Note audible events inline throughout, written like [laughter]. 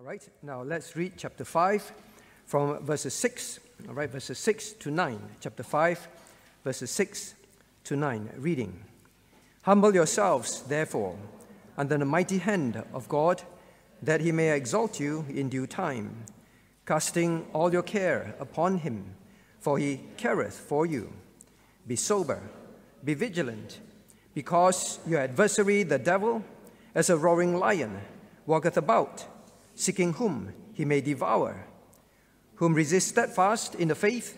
All right, now let's read chapter 5 from verses 6, all right, verses 6 to 9. Chapter 5, verses 6 to 9. Reading Humble yourselves, therefore, under the mighty hand of God, that he may exalt you in due time, casting all your care upon him, for he careth for you. Be sober, be vigilant, because your adversary, the devil, as a roaring lion, walketh about seeking whom he may devour, whom resist steadfast in the faith,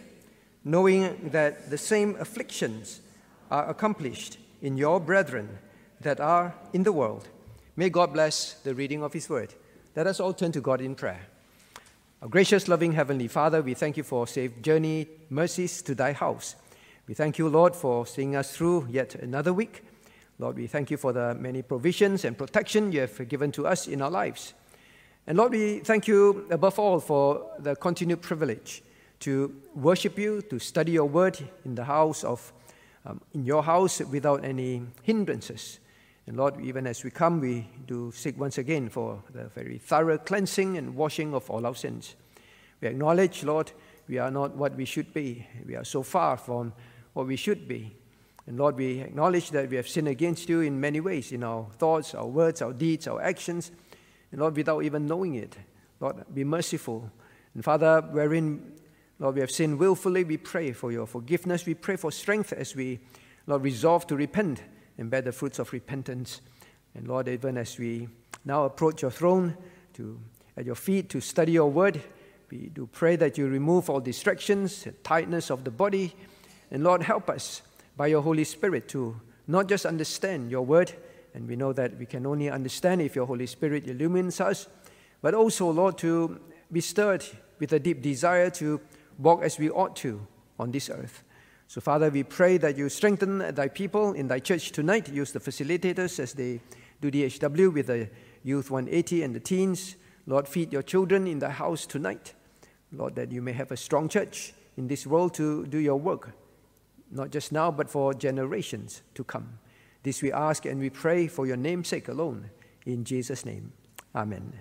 knowing that the same afflictions are accomplished in your brethren that are in the world. May God bless the reading of his word. Let us all turn to God in prayer. Our gracious, loving Heavenly Father, we thank you for safe journey, mercies to thy house. We thank you, Lord, for seeing us through yet another week. Lord, we thank you for the many provisions and protection you have given to us in our lives. And Lord, we thank you above all for the continued privilege to worship you, to study your word in the house of, um, in your house without any hindrances. And Lord, even as we come, we do seek once again for the very thorough cleansing and washing of all our sins. We acknowledge, Lord, we are not what we should be. We are so far from what we should be. And Lord, we acknowledge that we have sinned against you in many ways in our thoughts, our words, our deeds, our actions. Lord, without even knowing it, Lord, be merciful. And Father, wherein, Lord, we have sinned willfully, we pray for your forgiveness. We pray for strength as we, Lord, resolve to repent and bear the fruits of repentance. And Lord, even as we now approach your throne to at your feet to study your word, we do pray that you remove all distractions, tightness of the body, and Lord, help us by your Holy Spirit to not just understand your word, and we know that we can only understand if your Holy Spirit illumines us, but also, Lord, to be stirred with a deep desire to walk as we ought to on this earth. So, Father, we pray that you strengthen thy people in thy church tonight. Use the facilitators as they do the HW with the Youth 180 and the teens. Lord, feed your children in thy house tonight. Lord, that you may have a strong church in this world to do your work, not just now, but for generations to come. This we ask and we pray for your namesake alone. In Jesus' name. Amen.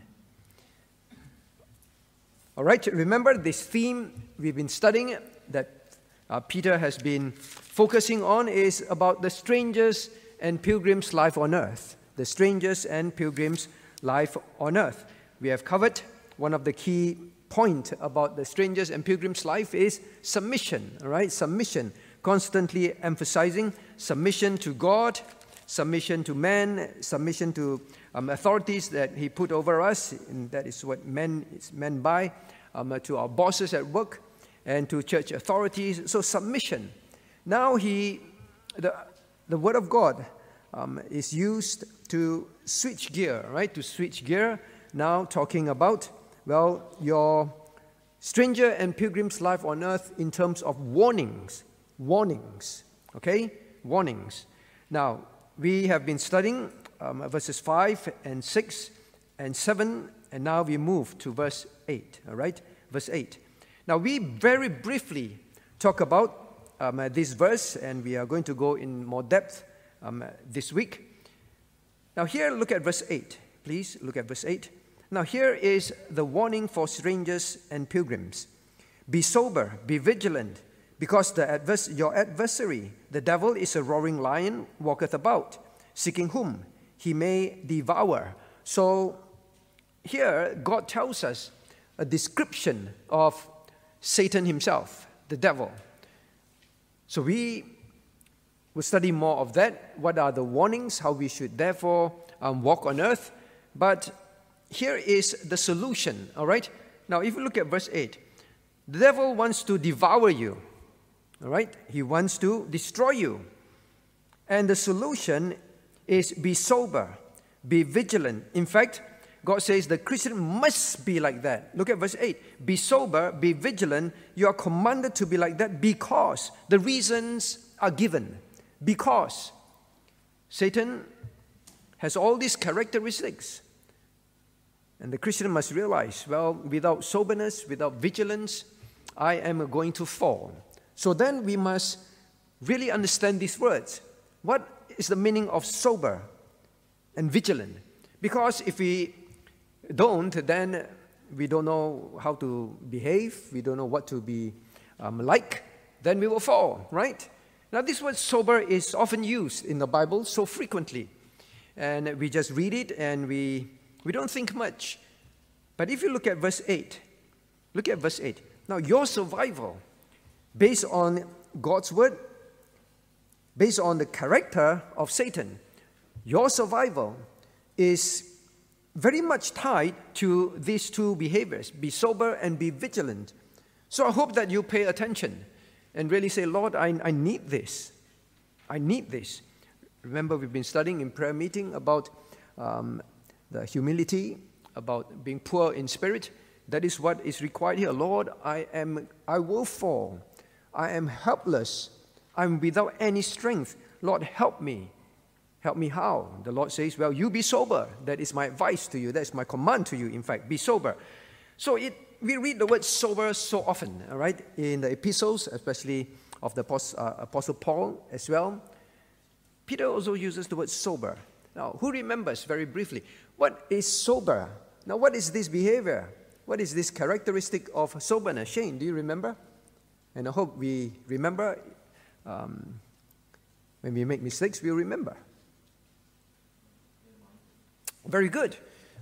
All right, remember this theme we've been studying that uh, Peter has been focusing on is about the strangers and pilgrims' life on earth. The strangers and pilgrims' life on earth. We have covered one of the key point about the strangers and pilgrims' life is submission, all right? Submission, constantly emphasizing submission to God, submission to man, submission to um, authorities that he put over us, and that is what men is meant by, um, to our bosses at work, and to church authorities. So submission. Now he, the, the word of God um, is used to switch gear, right? To switch gear. Now talking about, well, your stranger and pilgrim's life on earth in terms of warnings. Warnings. Okay? warnings. Now, we have been studying um, verses 5 and 6 and 7, and now we move to verse 8, all right? Verse 8. Now, we very briefly talk about um, uh, this verse, and we are going to go in more depth um, this week. Now, here, look at verse 8. Please look at verse 8. Now, here is the warning for strangers and pilgrims Be sober, be vigilant because the advers- your adversary, the devil, is a roaring lion, walketh about, seeking whom he may devour. So here, God tells us a description of Satan himself, the devil. So we will study more of that. What are the warnings? How we should therefore um, walk on earth. But here is the solution, all right? Now, if you look at verse 8, the devil wants to devour you. All right? He wants to destroy you. And the solution is be sober, be vigilant. In fact, God says the Christian must be like that. Look at verse 8. Be sober, be vigilant. You are commanded to be like that because the reasons are given. Because Satan has all these characteristics. And the Christian must realize well, without soberness, without vigilance, I am going to fall. So then we must really understand these words. What is the meaning of sober and vigilant? Because if we don't, then we don't know how to behave, we don't know what to be um, like, then we will fall, right? Now, this word sober is often used in the Bible so frequently. And we just read it and we, we don't think much. But if you look at verse 8, look at verse 8. Now, your survival, based on God's word, based on the character of Satan, your survival is very much tied to these two behaviors be sober and be vigilant. So I hope that you pay attention and really say, Lord, I, I need this. I need this. Remember, we've been studying in prayer meeting about um, the humility, about being poor in spirit. That is what is required here. Lord, I am I will fall. I am helpless. I'm without any strength. Lord, help me. Help me how? The Lord says, Well, you be sober. That is my advice to you. That's my command to you, in fact. Be sober. So it, we read the word sober so often, all right, in the epistles, especially of the uh, Apostle Paul as well. Peter also uses the word sober. Now, who remembers very briefly? What is sober? Now, what is this behavior? What is this characteristic of soberness? Shane, do you remember? And I hope we remember. Um, when we make mistakes, we'll remember. Very good.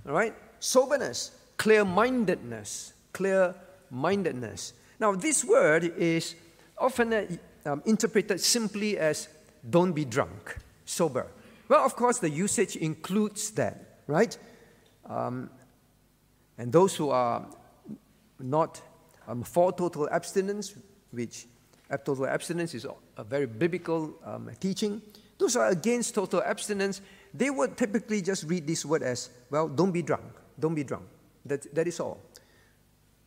All right? Soberness, clear mindedness, clear mindedness. Now, this word is often uh, um, interpreted simply as don't be drunk, sober. Well, of course, the usage includes that, right? Um, and those who are not um, for total abstinence, which total abstinence is a very biblical um, teaching, those are against total abstinence they would typically just read this word as, well, don't be drunk. Don't be drunk. That, that is all.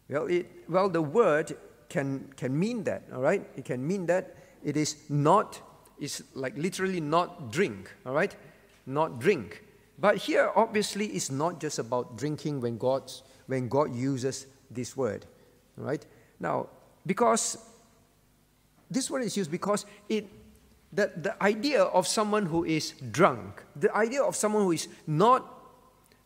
Well, it, well, the word can, can mean that, all right? It can mean that it is not, it's like literally not drink, all right? Not drink. But here, obviously, it's not just about drinking when, God's, when God uses this word, all right? Now, because this word is used because it the, the idea of someone who is drunk, the idea of someone who is not,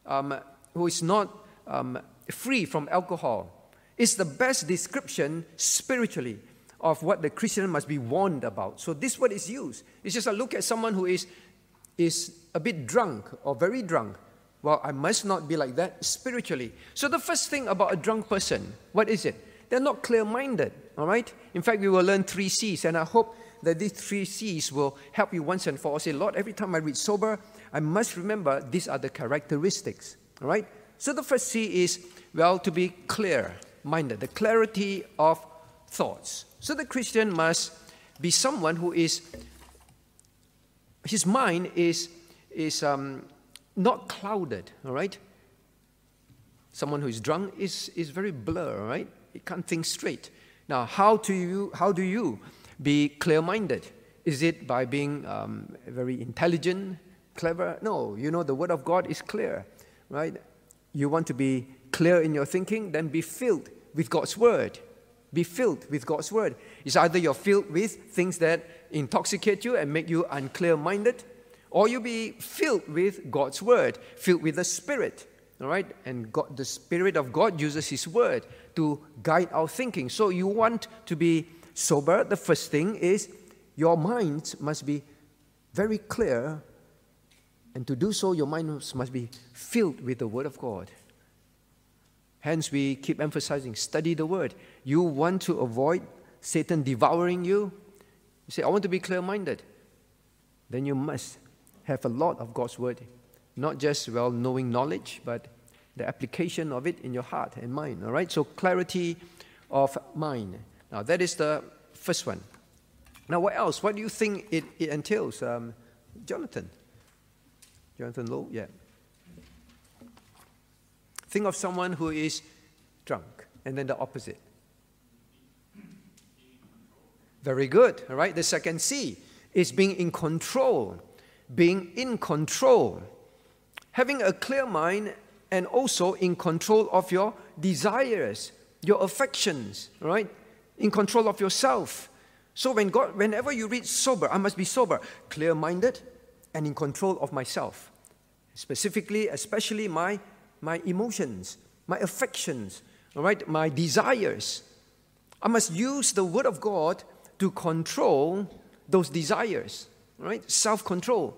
um, who is not um, free from alcohol, is the best description spiritually of what the Christian must be warned about. So this word is used. It's just a look at someone who is, is a bit drunk or very drunk. Well, I must not be like that spiritually. So the first thing about a drunk person, what is it? They're not clear-minded, all right? In fact, we will learn three C's, and I hope that these three C's will help you once and for all. Say, Lord, every time I read sober, I must remember these are the characteristics. All right? So the first C is, well, to be clear minded, the clarity of thoughts. So the Christian must be someone who is, his mind is, is um, not clouded, all right? Someone who is drunk is, is very blur, right? He can't think straight. Now, how do you, how do you be clear minded? Is it by being um, very intelligent, clever? No, you know, the Word of God is clear, right? You want to be clear in your thinking, then be filled with God's Word. Be filled with God's Word. It's either you're filled with things that intoxicate you and make you unclear minded, or you be filled with God's Word, filled with the Spirit. All right? And God, the Spirit of God uses His Word to guide our thinking. So you want to be sober, the first thing is your mind must be very clear. And to do so, your mind must be filled with the Word of God. Hence, we keep emphasizing study the Word. You want to avoid Satan devouring you? You say, I want to be clear minded. Then you must have a lot of God's Word. Not just, well, knowing knowledge, but the application of it in your heart and mind. All right? So, clarity of mind. Now, that is the first one. Now, what else? What do you think it, it entails? Um, Jonathan? Jonathan Lowe? Yeah. Think of someone who is drunk, and then the opposite. Very good. All right. The second C is being in control. Being in control. Having a clear mind and also in control of your desires, your affections, right? in control of yourself. So when God, whenever you read sober, I must be sober, clear-minded, and in control of myself. Specifically, especially my my emotions, my affections, all right, my desires. I must use the Word of God to control those desires, right? Self control.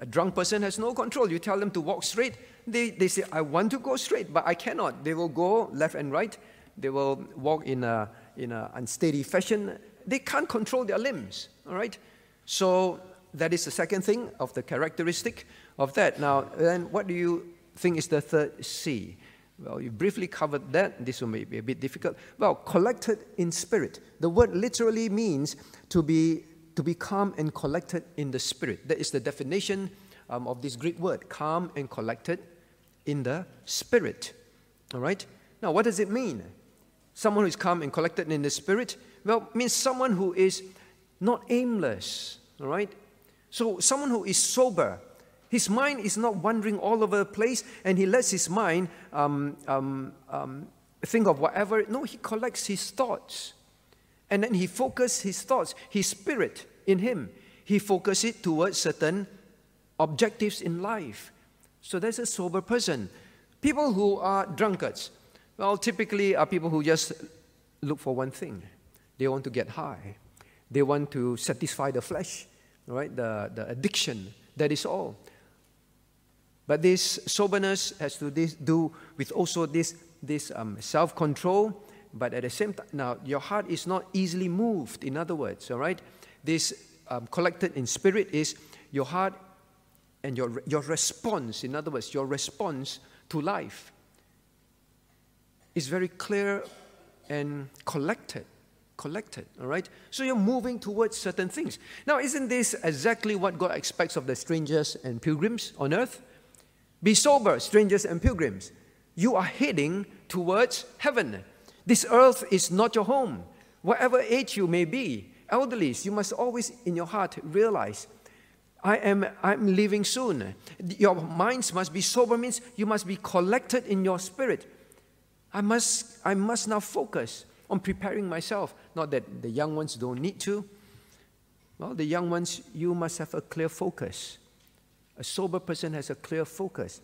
A drunk person has no control. You tell them to walk straight, they, they say, I want to go straight, but I cannot. They will go left and right. They will walk in a, in an unsteady fashion. They can't control their limbs, all right? So that is the second thing of the characteristic of that. Now, then what do you think is the third C? Well, you briefly covered that. This will be a bit difficult. Well, collected in spirit. The word literally means to be to be calm and collected in the spirit. That is the definition um, of this Greek word, calm and collected in the spirit. All right? Now, what does it mean? Someone who is calm and collected in the spirit? Well, means someone who is not aimless. All right? So, someone who is sober. His mind is not wandering all over the place and he lets his mind um, um, um, think of whatever. No, he collects his thoughts. And then he focuses his thoughts, his spirit in him. He focuses it towards certain objectives in life. So that's a sober person. People who are drunkards, well, typically are people who just look for one thing. They want to get high. They want to satisfy the flesh, right? The, the addiction. That is all. But this soberness has to do with also this, this um, self control but at the same time, now your heart is not easily moved, in other words, all right? This um, collected in spirit is your heart and your, your response, in other words, your response to life is very clear and collected. Collected, all right? So you're moving towards certain things. Now, isn't this exactly what God expects of the strangers and pilgrims on earth? Be sober, strangers and pilgrims. You are heading towards heaven. This earth is not your home. Whatever age you may be, elderly, you must always in your heart realize I am I'm leaving soon. Your minds must be sober means you must be collected in your spirit. I must I must now focus on preparing myself. Not that the young ones don't need to. Well, the young ones, you must have a clear focus. A sober person has a clear focus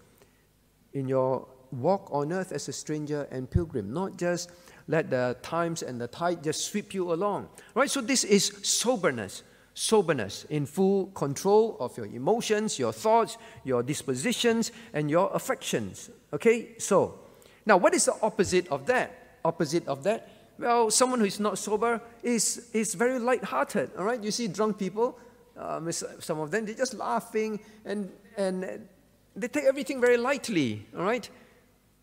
in your walk on earth as a stranger and pilgrim, not just let the times and the tide just sweep you along. Right? So this is soberness. Soberness in full control of your emotions, your thoughts, your dispositions, and your affections. Okay? So, now what is the opposite of that? Opposite of that? Well, someone who is not sober is, is very light-hearted. All right? You see drunk people, um, some of them, they're just laughing and, and they take everything very lightly. All right?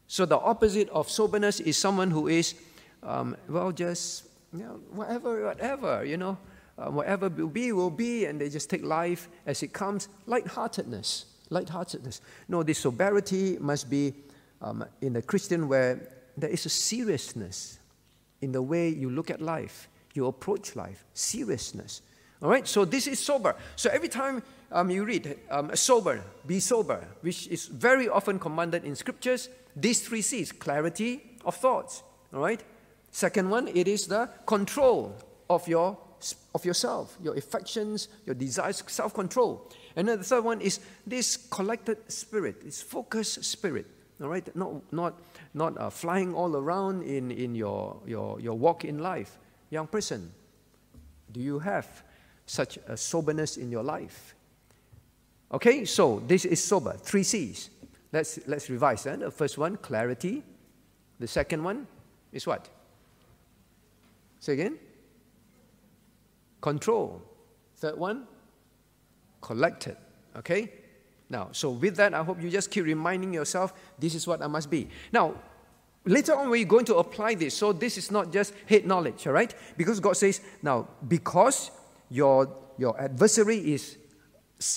So the opposite of soberness is someone who is um, well, just, you know, whatever, whatever, you know, um, whatever will be, will be, and they just take life as it comes. Lightheartedness, lightheartedness. No, this sobriety must be um, in a Christian where there is a seriousness in the way you look at life, you approach life, seriousness. All right, so this is sober. So every time um, you read um, sober, be sober, which is very often commanded in scriptures, these three C's clarity of thoughts. All right, Second one, it is the control of your of yourself, your affections, your desires, self-control. And then the third one is this collected spirit, this focused spirit. All right, not not not uh, flying all around in in your your your walk in life. Young person, do you have such a soberness in your life? Okay, so this is sober. Three C's. Let's let's revise. Eh? The first one, clarity. The second one is what? Say again? Control. Third one? Collected. Okay? Now, so with that, I hope you just keep reminding yourself this is what I must be. Now, later on, we're going to apply this. So this is not just head knowledge, all right? Because God says, now, because your, your adversary is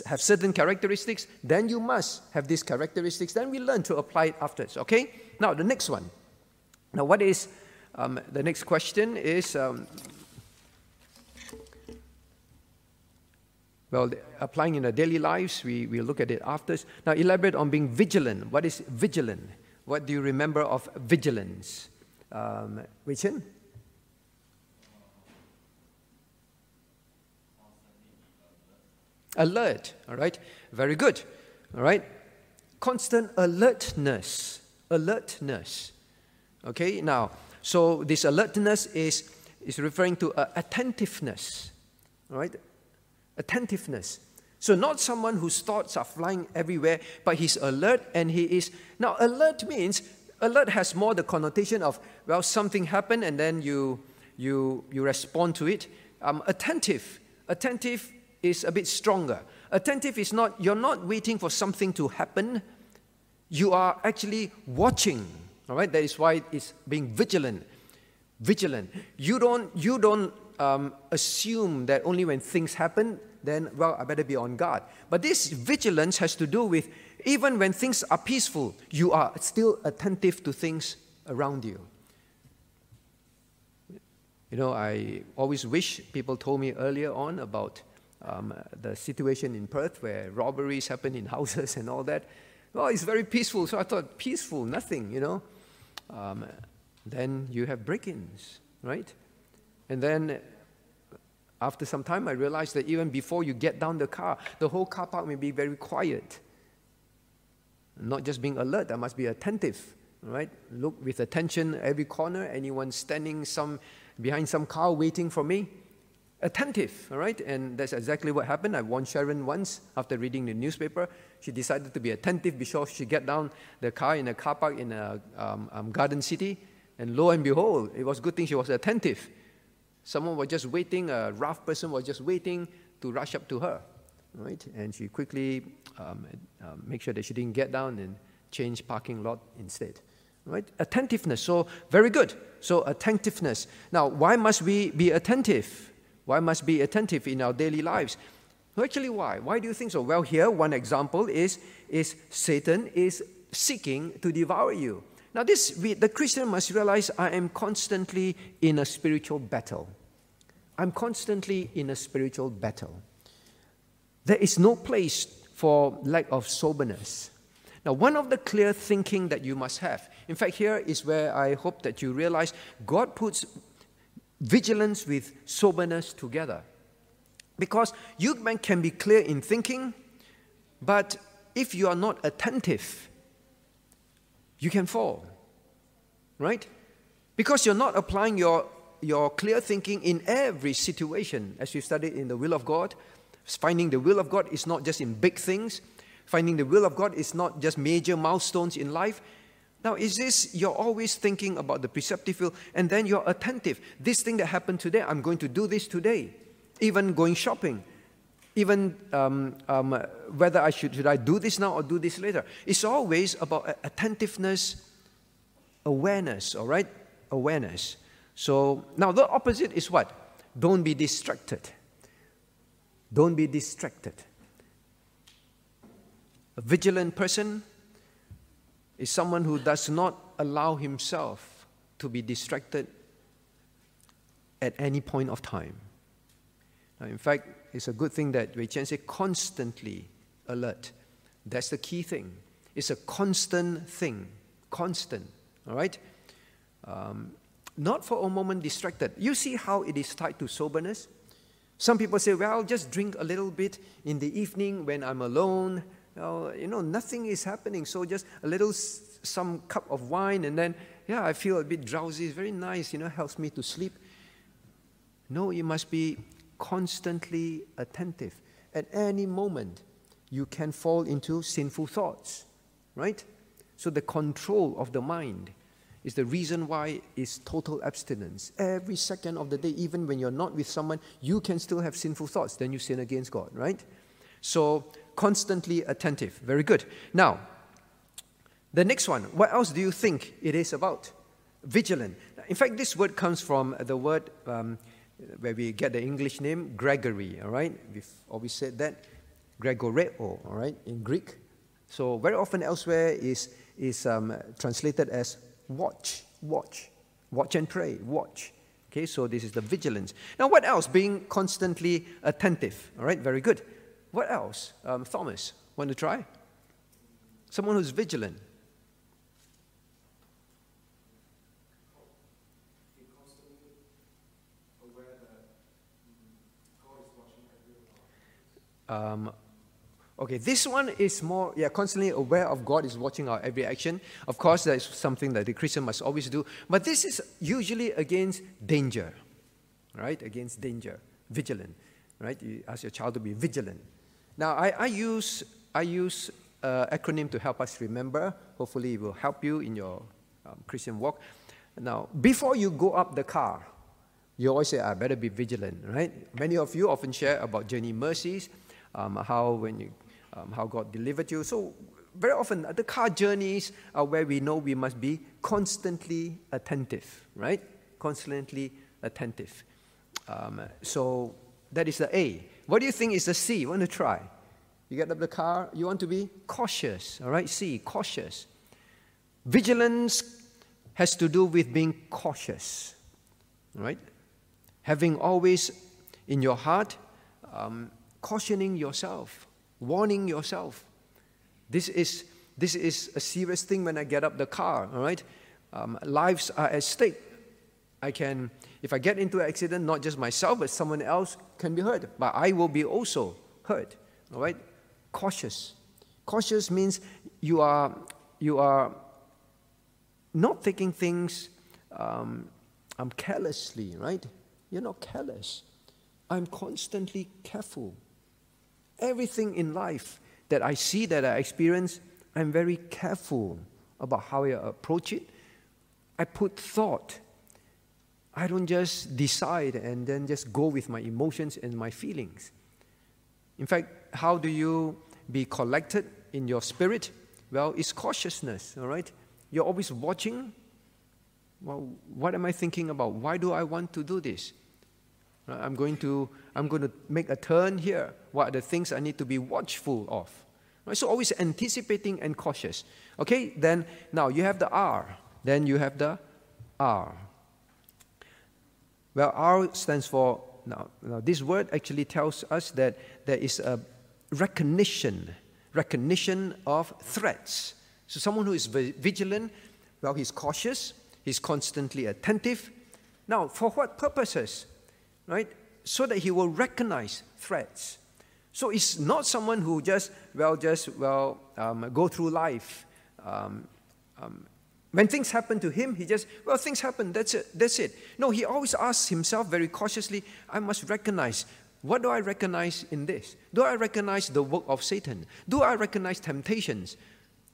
have certain characteristics, then you must have these characteristics. Then we learn to apply it afterwards, okay? Now, the next one. Now, what is um, the next question is um, well, applying in our daily lives, we, we look at it after. Now, elaborate on being vigilant. What is vigilant? What do you remember of vigilance? Um, Richard? Alert, all right? Very good, all right? constant alertness. Alertness. Okay, now, so this alertness is, is referring to uh, attentiveness. Right? Attentiveness. So, not someone whose thoughts are flying everywhere, but he's alert and he is. Now, alert means, alert has more the connotation of, well, something happened and then you, you, you respond to it. Um, attentive. Attentive is a bit stronger. Attentive is not, you're not waiting for something to happen, you are actually watching. All right, that is why it's being vigilant. Vigilant. You don't, you don't um, assume that only when things happen, then, well, I better be on guard. But this vigilance has to do with even when things are peaceful, you are still attentive to things around you. You know, I always wish people told me earlier on about um, the situation in Perth where robberies happen in [laughs] houses and all that. Well, it's very peaceful. So I thought, peaceful, nothing, you know. Um, then you have break ins, right? And then after some time, I realized that even before you get down the car, the whole car park may be very quiet. Not just being alert, I must be attentive, right? Look with attention every corner, anyone standing some behind some car waiting for me. Attentive, all right? And that's exactly what happened. I warned Sharon once after reading the newspaper. She decided to be attentive before she get down the car in a car park in a um, um, garden city. And lo and behold, it was a good thing she was attentive. Someone was just waiting, a rough person was just waiting to rush up to her, right? And she quickly um, uh, make sure that she didn't get down and change parking lot instead, right? Attentiveness, so very good. So attentiveness. Now, why must we be attentive? Why must be attentive in our daily lives? Actually, why? Why do you think so? Well, here one example is, is Satan is seeking to devour you. Now, this we, the Christian must realize I am constantly in a spiritual battle. I'm constantly in a spiritual battle. There is no place for lack of soberness. Now, one of the clear thinking that you must have, in fact, here is where I hope that you realize God puts vigilance with soberness together. Because you can be clear in thinking, but if you are not attentive, you can fall. Right? Because you're not applying your, your clear thinking in every situation, as we studied in the will of God. Finding the will of God is not just in big things. Finding the will of God is not just major milestones in life. Now, is this you're always thinking about the preceptive field and then you're attentive? This thing that happened today, I'm going to do this today. Even going shopping, even um, um, whether I should, should I do this now or do this later. It's always about attentiveness, awareness, all right? Awareness. So now the opposite is what? Don't be distracted. Don't be distracted. A vigilant person is someone who does not allow himself to be distracted at any point of time. Now, in fact, it's a good thing that Wei Chen said constantly alert. That's the key thing. It's a constant thing, constant, all right? Um, not for a moment distracted. You see how it is tied to soberness? Some people say, well, just drink a little bit in the evening when I'm alone, uh, you know, nothing is happening. So just a little, some cup of wine, and then, yeah, I feel a bit drowsy. It's very nice, you know, helps me to sleep. No, you must be constantly attentive. At any moment, you can fall into sinful thoughts, right? So the control of the mind is the reason why it's total abstinence. Every second of the day, even when you're not with someone, you can still have sinful thoughts. Then you sin against God, right? So constantly attentive. Very good. Now, the next one, what else do you think it is about? Vigilant. In fact, this word comes from the word um, where we get the English name Gregory, all right? We've always said that. Gregoreo, all right, in Greek. So very often elsewhere is, is um, translated as watch, watch, watch and pray, watch. Okay, so this is the vigilance. Now, what else? Being constantly attentive. All right, very good. What else? Um, Thomas, want to try? Someone who's vigilant. Um, Okay, this one is more, yeah, constantly aware of God is watching our every action. Of course, that is something that the Christian must always do. But this is usually against danger, right? Against danger, vigilant, right? You ask your child to be vigilant. Now, I, I use, I use uh, acronym to help us remember. Hopefully, it will help you in your um, Christian walk. Now, before you go up the car, you always say, I better be vigilant, right? Many of you often share about journey mercies, um, how when you um, how God delivered you. So, very often, the car journeys are where we know we must be constantly attentive, right? Constantly attentive. Um, so, that is the A. What do you think is the C? You want to try? You get up the car, you want to be cautious, all right? C, cautious. Vigilance has to do with being cautious, right? Having always in your heart, um, cautioning yourself warning yourself. This is, this is a serious thing when I get up the car, all right? Um, lives are at stake. I can, if I get into an accident, not just myself, but someone else can be hurt, but I will be also hurt, all right? Cautious. Cautious means you are, you are not taking things um, um, carelessly, right? You're not careless. I'm constantly careful. Everything in life that I see, that I experience, I'm very careful about how I approach it. I put thought. I don't just decide and then just go with my emotions and my feelings. In fact, how do you be collected in your spirit? Well, it's cautiousness, all right? You're always watching. Well, what am I thinking about? Why do I want to do this? I'm going to, I'm going to make a turn here. What are the things I need to be watchful of? Right? So always anticipating and cautious. Okay, then now you have the R. Then you have the R. Well, R stands for, now, now this word actually tells us that there is a recognition, recognition of threats. So someone who is vigilant, well, he's cautious, he's constantly attentive. Now, for what purposes? right? So that he will recognize threats. So it's not someone who just, well, just, well, um, go through life. Um, um, when things happen to him, he just, well, things happen, that's it, that's it. No, he always asks himself very cautiously, I must recognize what do I recognize in this? Do I recognize the work of Satan? Do I recognize temptations?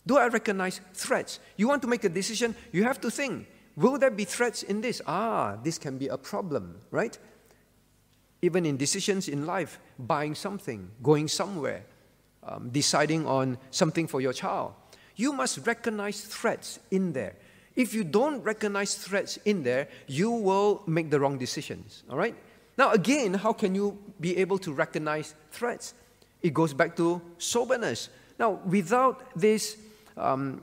Do I recognize threats? You want to make a decision, you have to think will there be threats in this? Ah, this can be a problem, right? even in decisions in life, buying something, going somewhere, um, deciding on something for your child. You must recognize threats in there. If you don't recognize threats in there, you will make the wrong decisions. All right? Now, again, how can you be able to recognize threats? It goes back to soberness. Now, without this um,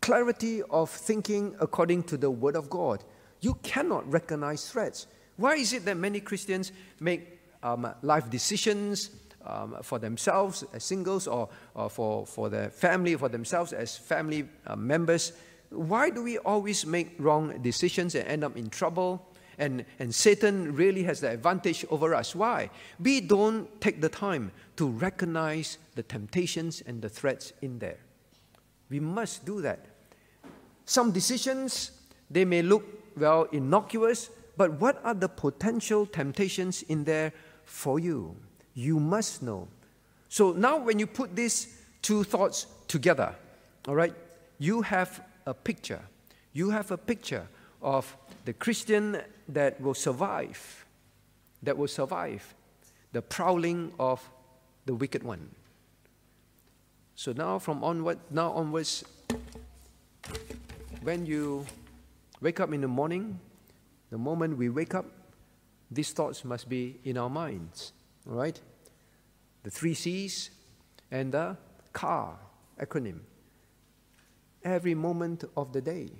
clarity of thinking according to the Word of God, you cannot recognize threats. Why is it that many Christians make um, life decisions um, for themselves as singles or, or, for, for their family, for themselves as family uh, members? Why do we always make wrong decisions and end up in trouble? And, and Satan really has the advantage over us. Why? We don't take the time to recognize the temptations and the threats in there. We must do that. Some decisions, they may look, well, innocuous, but what are the potential temptations in there for you? You must know. So now, when you put these two thoughts together, all right, you have a picture. You have a picture of the Christian that will survive, that will survive the prowling of the wicked one. So now, from onward, now onwards, when you wake up in the morning, the moment we wake up, these thoughts must be in our minds, all right? The three C's and the CAR acronym. Every moment of the day.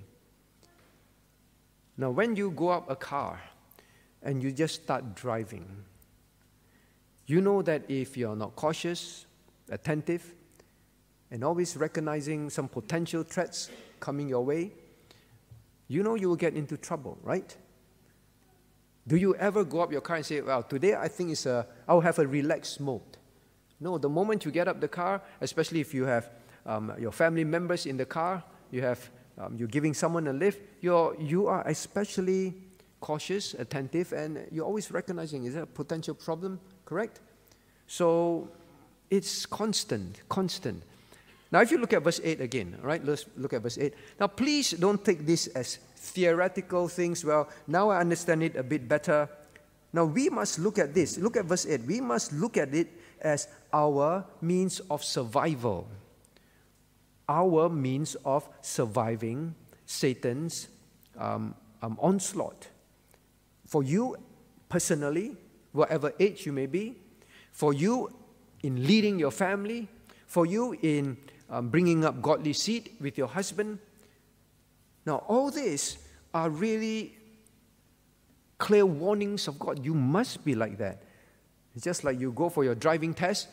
Now, when you go up a car and you just start driving, you know that if you're not cautious, attentive, and always recognizing some potential threats coming your way, you know you will get into trouble, right? Do you ever go up your car and say, well, today I think it's a, I'll have a relaxed mode. No, the moment you get up the car, especially if you have um, your family members in the car, you have, um, you're giving someone a lift, you're, you are especially cautious, attentive, and you're always recognizing is there a potential problem, correct? So it's constant, constant. Now, if you look at verse 8 again, all right, let's look at verse 8. Now, please don't take this as theoretical things. Well, now I understand it a bit better. Now, we must look at this. Look at verse 8. We must look at it as our means of survival. Our means of surviving Satan's um, um, onslaught. For you personally, whatever age you may be, for you in leading your family, for you in um, bringing up godly seed with your husband. Now, all these are really clear warnings of God. You must be like that. It's just like you go for your driving test,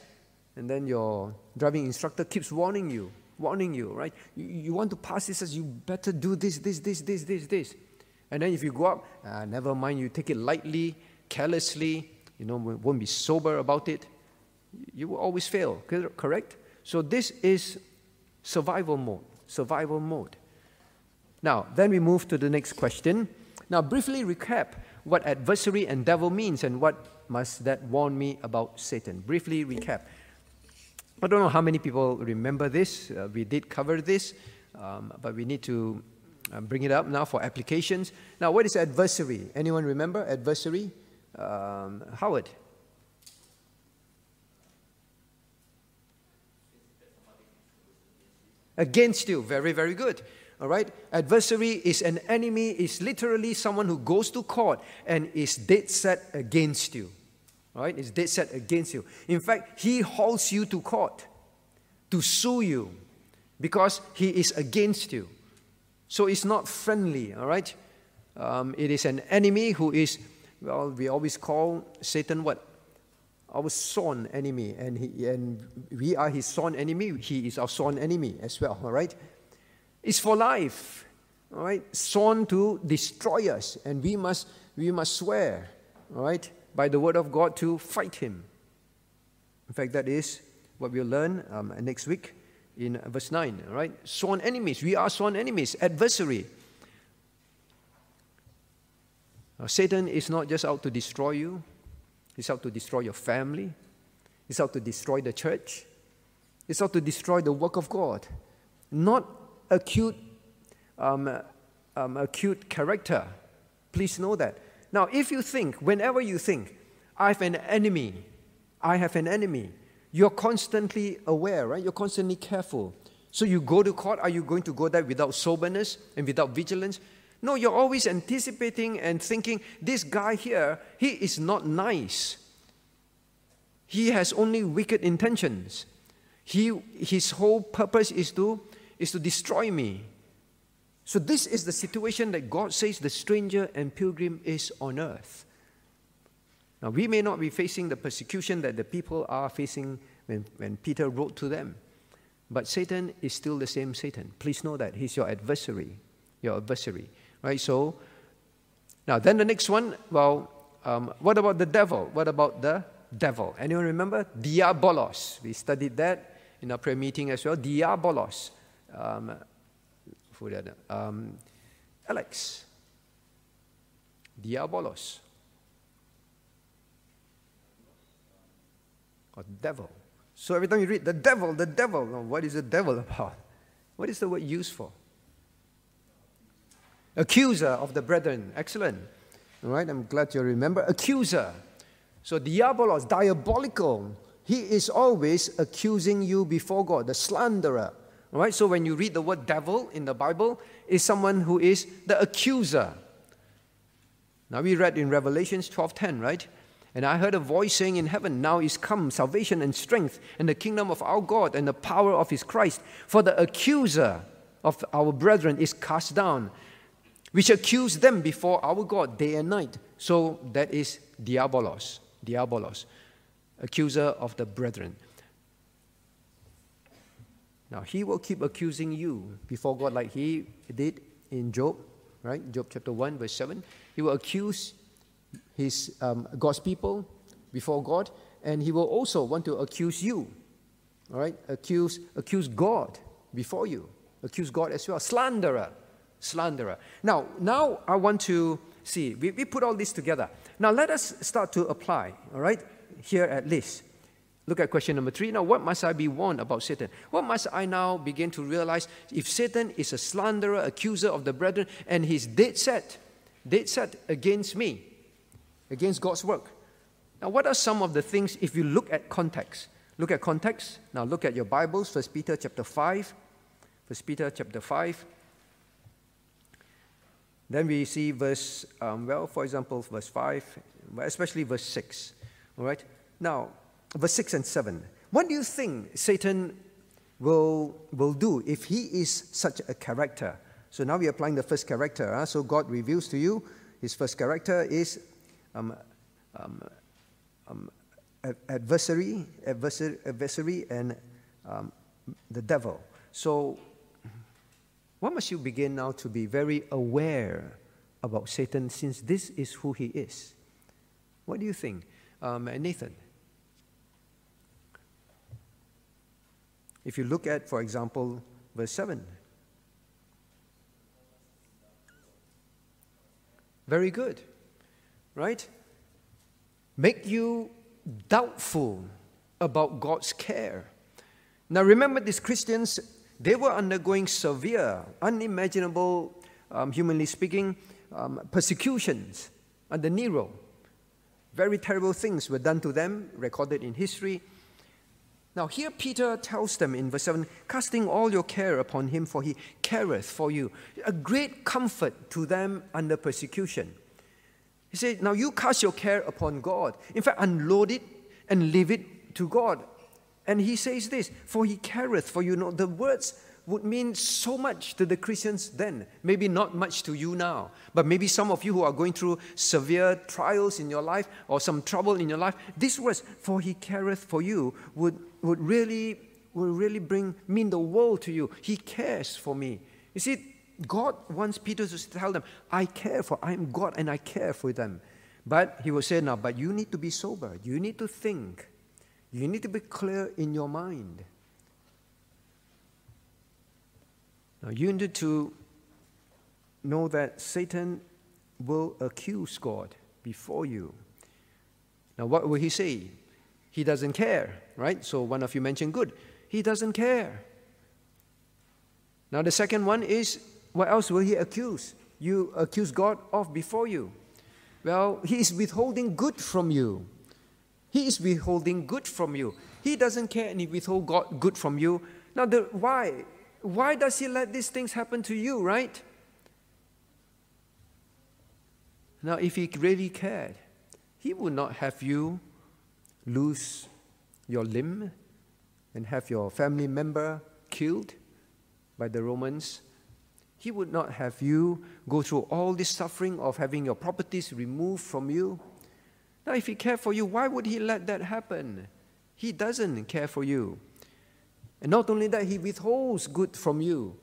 and then your driving instructor keeps warning you, warning you, right? You, you want to pass this, you better do this, this, this, this, this, this. And then if you go up, uh, never mind, you take it lightly, carelessly, you know, won't be sober about it, you will always fail, correct? So this is survival mode, survival mode. Now, then we move to the next question. Now, briefly recap what adversary and devil means and what must that warn me about Satan. Briefly recap. I don't know how many people remember this. Uh, we did cover this, um, but we need to um, bring it up now for applications. Now, what is adversary? Anyone remember adversary? Um, Howard. against you. Very, very good. All right? Adversary is an enemy, is literally someone who goes to court and is dead set against you. All right? Is dead set against you. In fact, he hauls you to court to sue you because he is against you. So it's not friendly, all right? Um, it is an enemy who is, well, we always call Satan what? our sworn enemy, and, he, and we are his sworn enemy. He is our sworn enemy as well, all right? It's for life, all right? Sworn to destroy us, and we must, we must swear, all right, by the word of God to fight him. In fact, that is what we'll learn um, next week in verse 9, all right? Sworn enemies. We are sworn enemies, adversary. Uh, Satan is not just out to destroy you, He's out to destroy your family. He's out to destroy the church. He's out to destroy the work of God. Not acute, um, um, acute character. Please know that. Now, if you think, whenever you think, I have an enemy, I have an enemy, you're constantly aware, right? You're constantly careful. So you go to court, are you going to go there without soberness and without vigilance? No, you're always anticipating and thinking, this guy here, he is not nice. He has only wicked intentions. He, his whole purpose is to, is to destroy me. So, this is the situation that God says the stranger and pilgrim is on earth. Now, we may not be facing the persecution that the people are facing when, when Peter wrote to them, but Satan is still the same Satan. Please know that. He's your adversary. Your adversary. Right? So, now then the next one, well, um, what about the devil? What about the devil? Anyone remember? Diabolos. We studied that in our prayer meeting as well. Diabolos. Um, who that? Um, Alex. Diabolos. Or devil. So every time you read the devil, the devil, what is the devil about? [laughs] What is the word used for? Accuser of the brethren. Excellent. All right, I'm glad you remember. Accuser. So, diabolos, diabolical. He is always accusing you before God, the slanderer. All right, so when you read the word devil in the Bible, is someone who is the accuser. Now we read in Revelations 12:10, right? And I heard a voice saying in heaven, Now is come salvation and strength, and the kingdom of our God and the power of his Christ. For the accuser of our brethren is cast down, which accuse them before our God day and night. So that is diabolos, diabolos, accuser of the brethren. Now he will keep accusing you before God like he did in Job, right? Job chapter 1, verse 7. He will accuse his um, God's people before God, and he will also want to accuse you. All right? Accuse, accuse God before you. Accuse God as well. Slanderer. Slanderer. Now, now I want to see. We, we put all this together. Now let us start to apply. All right? Here at least. Look at question number three. Now, what must I be warned about Satan? What must I now begin to realize if Satan is a slanderer, accuser of the brethren, and he's dead set, dead set against me, against God's work? Now, what are some of the things if you look at context? Look at context. Now, look at your Bibles, 1 Peter chapter 5. 1 Peter chapter 5. Then we see verse, um, well, for example, verse 5, especially verse 6. All right? Now, verse 6 and 7. What do you think Satan will, will do if he is such a character? So now we're applying the first character. Huh? So God reveals to you his first character is um, um, um, adversary, adversary, adversary and um, the devil. So, what must you begin now to be very aware about Satan since this is who he is? What do you think, um, Nathan? If you look at, for example, verse 7. Very good, right? Make you doubtful about God's care. Now, remember, these Christians, they were undergoing severe, unimaginable, um, humanly speaking, um, persecutions under Nero. Very terrible things were done to them, recorded in history. Now, here Peter tells them in verse 7 casting all your care upon him, for he careth for you. A great comfort to them under persecution. He said, Now you cast your care upon God. In fact, unload it and leave it to God. And he says this, For he careth for you. Know, the words would mean so much to the Christians then. Maybe not much to you now, but maybe some of you who are going through severe trials in your life or some trouble in your life, these words, for he careth for you, would would really, will really bring, mean the world to you. He cares for me. You see, God wants Peter to tell them, I care for, I'm God and I care for them. But he will say now, but you need to be sober. You need to think. You need to be clear in your mind. Now you need to know that Satan will accuse God before you. Now, what will he say? He doesn't care, right? So one of you mentioned good. He doesn't care. Now, the second one is what else will he accuse? You accuse God of before you. Well, he is withholding good from you. He is withholding good from you. He doesn't care and he withhold God good from you. Now, the, why? Why does he let these things happen to you, right? Now, if he really cared, he would not have you lose your limb and have your family member killed by the Romans, he would not have you go through all this suffering of having your properties removed from you. Now, if he cared for you, why would he let that happen? He doesn't care for you. And not only that, he withholds good from you.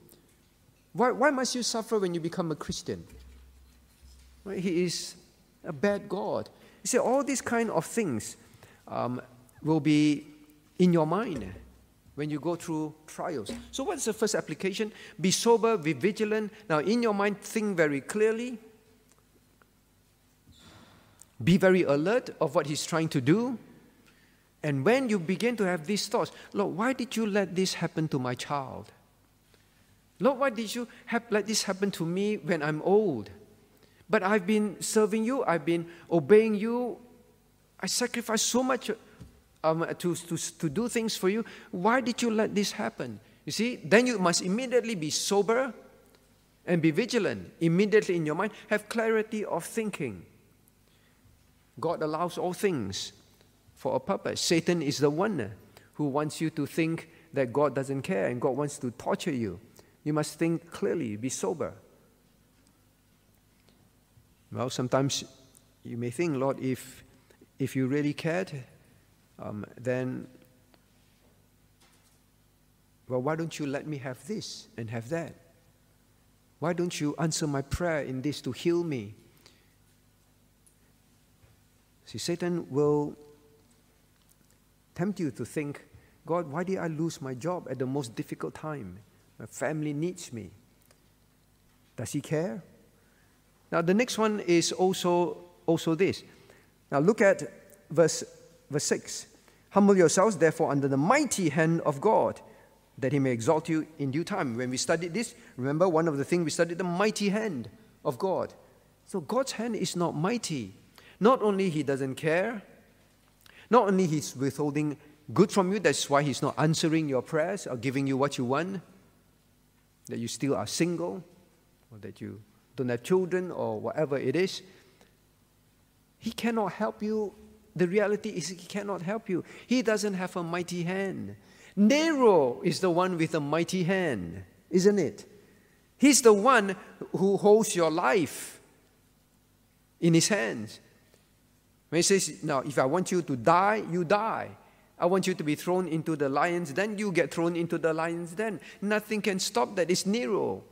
Why, why must you suffer when you become a Christian? Right? He is a bad God. You see, all these kind of things um, will be in your mind when you go through trials. So, what's the first application? Be sober, be vigilant. Now, in your mind, think very clearly. Be very alert of what he's trying to do. And when you begin to have these thoughts, Lord, why did you let this happen to my child? Lord, why did you have, let this happen to me when I'm old? But I've been serving you, I've been obeying you, I sacrificed so much um, to, to, to do things for you. Why did you let this happen? You see, then you must immediately be sober and be vigilant. Immediately in your mind, have clarity of thinking. God allows all things for a purpose. Satan is the one who wants you to think that God doesn't care and God wants to torture you. You must think clearly, be sober. Well, sometimes you may think, Lord, if if you really cared, um, then, well, why don't you let me have this and have that? Why don't you answer my prayer in this to heal me? See, Satan will tempt you to think, God, why did I lose my job at the most difficult time? My family needs me. Does He care? Now, the next one is also, also this. Now, look at verse, verse 6. Humble yourselves, therefore, under the mighty hand of God, that He may exalt you in due time. When we studied this, remember one of the things we studied the mighty hand of God. So, God's hand is not mighty. Not only He doesn't care, not only He's withholding good from you, that's why He's not answering your prayers or giving you what you want, that you still are single, or that you don't have children, or whatever it is. He cannot help you. The reality is, He cannot help you. He doesn't have a mighty hand. Nero is the one with a mighty hand, isn't it? He's the one who holds your life in his hands. When he says, Now, if I want you to die, you die. I want you to be thrown into the lions, then you get thrown into the lions, then. Nothing can stop that. It's Nero.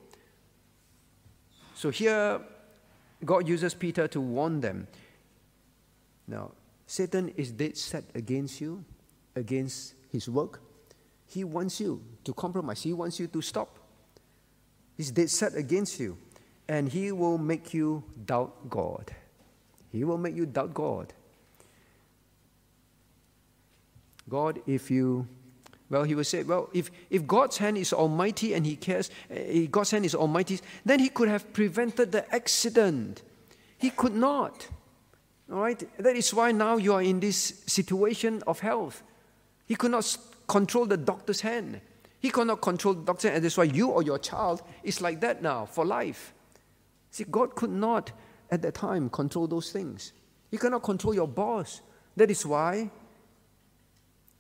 So here, God uses Peter to warn them. Now, Satan is dead set against you, against his work. He wants you to compromise, he wants you to stop. He's dead set against you, and he will make you doubt God. He will make you doubt God. God, if you, well, he will say, well, if, if God's hand is almighty and he cares, uh, God's hand is almighty, then he could have prevented the accident. He could not. All right? That is why now you are in this situation of health. He could not control the doctor's hand. He could not control the doctor's hand, and that's why you or your child is like that now for life. See, God could not at that time control those things. You cannot control your boss. That is why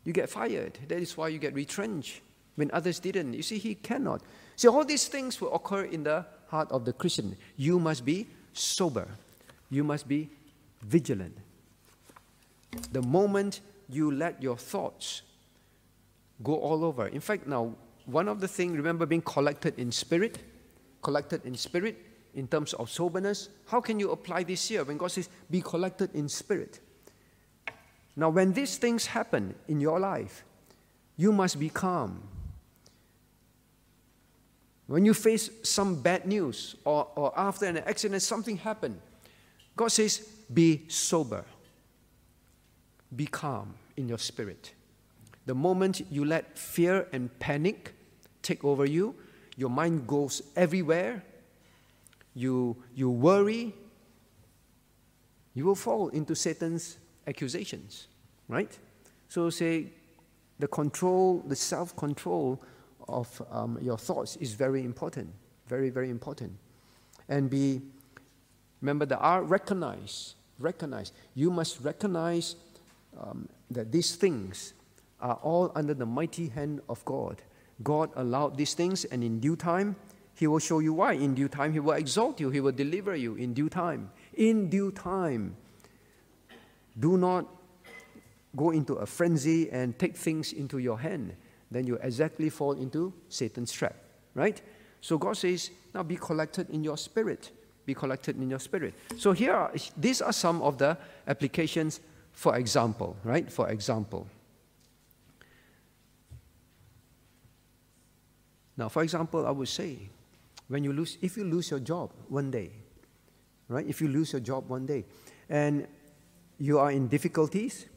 you get fired. That is why you get retrenched when others didn't. You see, he cannot. See, all these things will occur in the heart of the Christian. You must be sober, you must be vigilant. The moment you let your thoughts go all over, in fact, now, one of the things, remember being collected in spirit? Collected in spirit in terms of soberness. How can you apply this here when God says, be collected in spirit? Now, when these things happen in your life, you must be calm. When you face some bad news or, or after an accident, something happened, God says, be sober, be calm in your spirit. The moment you let fear and panic take over you, your mind goes everywhere, you, you worry, you will fall into Satan's accusations, right? So, say the control, the self control of um, your thoughts is very important, very, very important. And be, remember the R, recognize, recognize. You must recognize um, that these things are all under the mighty hand of God. God allowed these things, and in due time, He will show you why. In due time, He will exalt you, He will deliver you in due time. In due time. Do not go into a frenzy and take things into your hand. Then you exactly fall into Satan's trap, right? So God says, now be collected in your spirit. Be collected in your spirit. So here, are, these are some of the applications, for example, right? For example. Now, for example, I would say, when you lose, if you lose your job one day, right? If you lose your job one day, and you are in difficulties.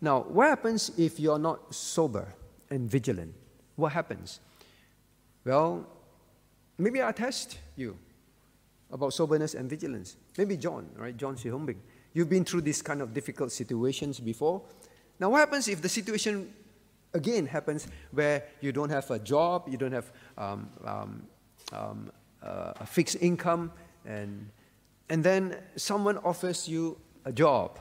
Now, what happens if you're not sober and vigilant? What happens? Well, maybe I test you about soberness and vigilance. Maybe John, right? John Sihombing. You've been through these kind of difficult situations before. Now, what happens if the situation again happens where you don't have a job, you don't have um, um, um, uh, a fixed income, and, and then someone offers you a job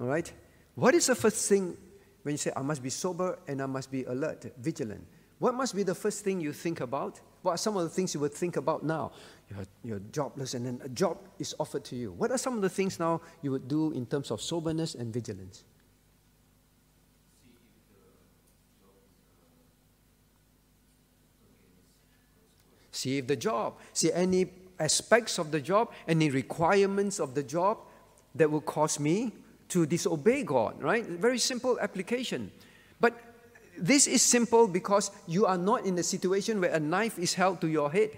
all right? What is the first thing when you say, I must be sober and I must be alert, vigilant? What must be the first thing you think about? What are some of the things you would think about now? You're, you're jobless and then a job is offered to you. What are some of the things now you would do in terms of soberness and vigilance? See if the job, see any aspects of the job, any requirements of the job that will cause me to disobey God, right? Very simple application. But this is simple because you are not in a situation where a knife is held to your head,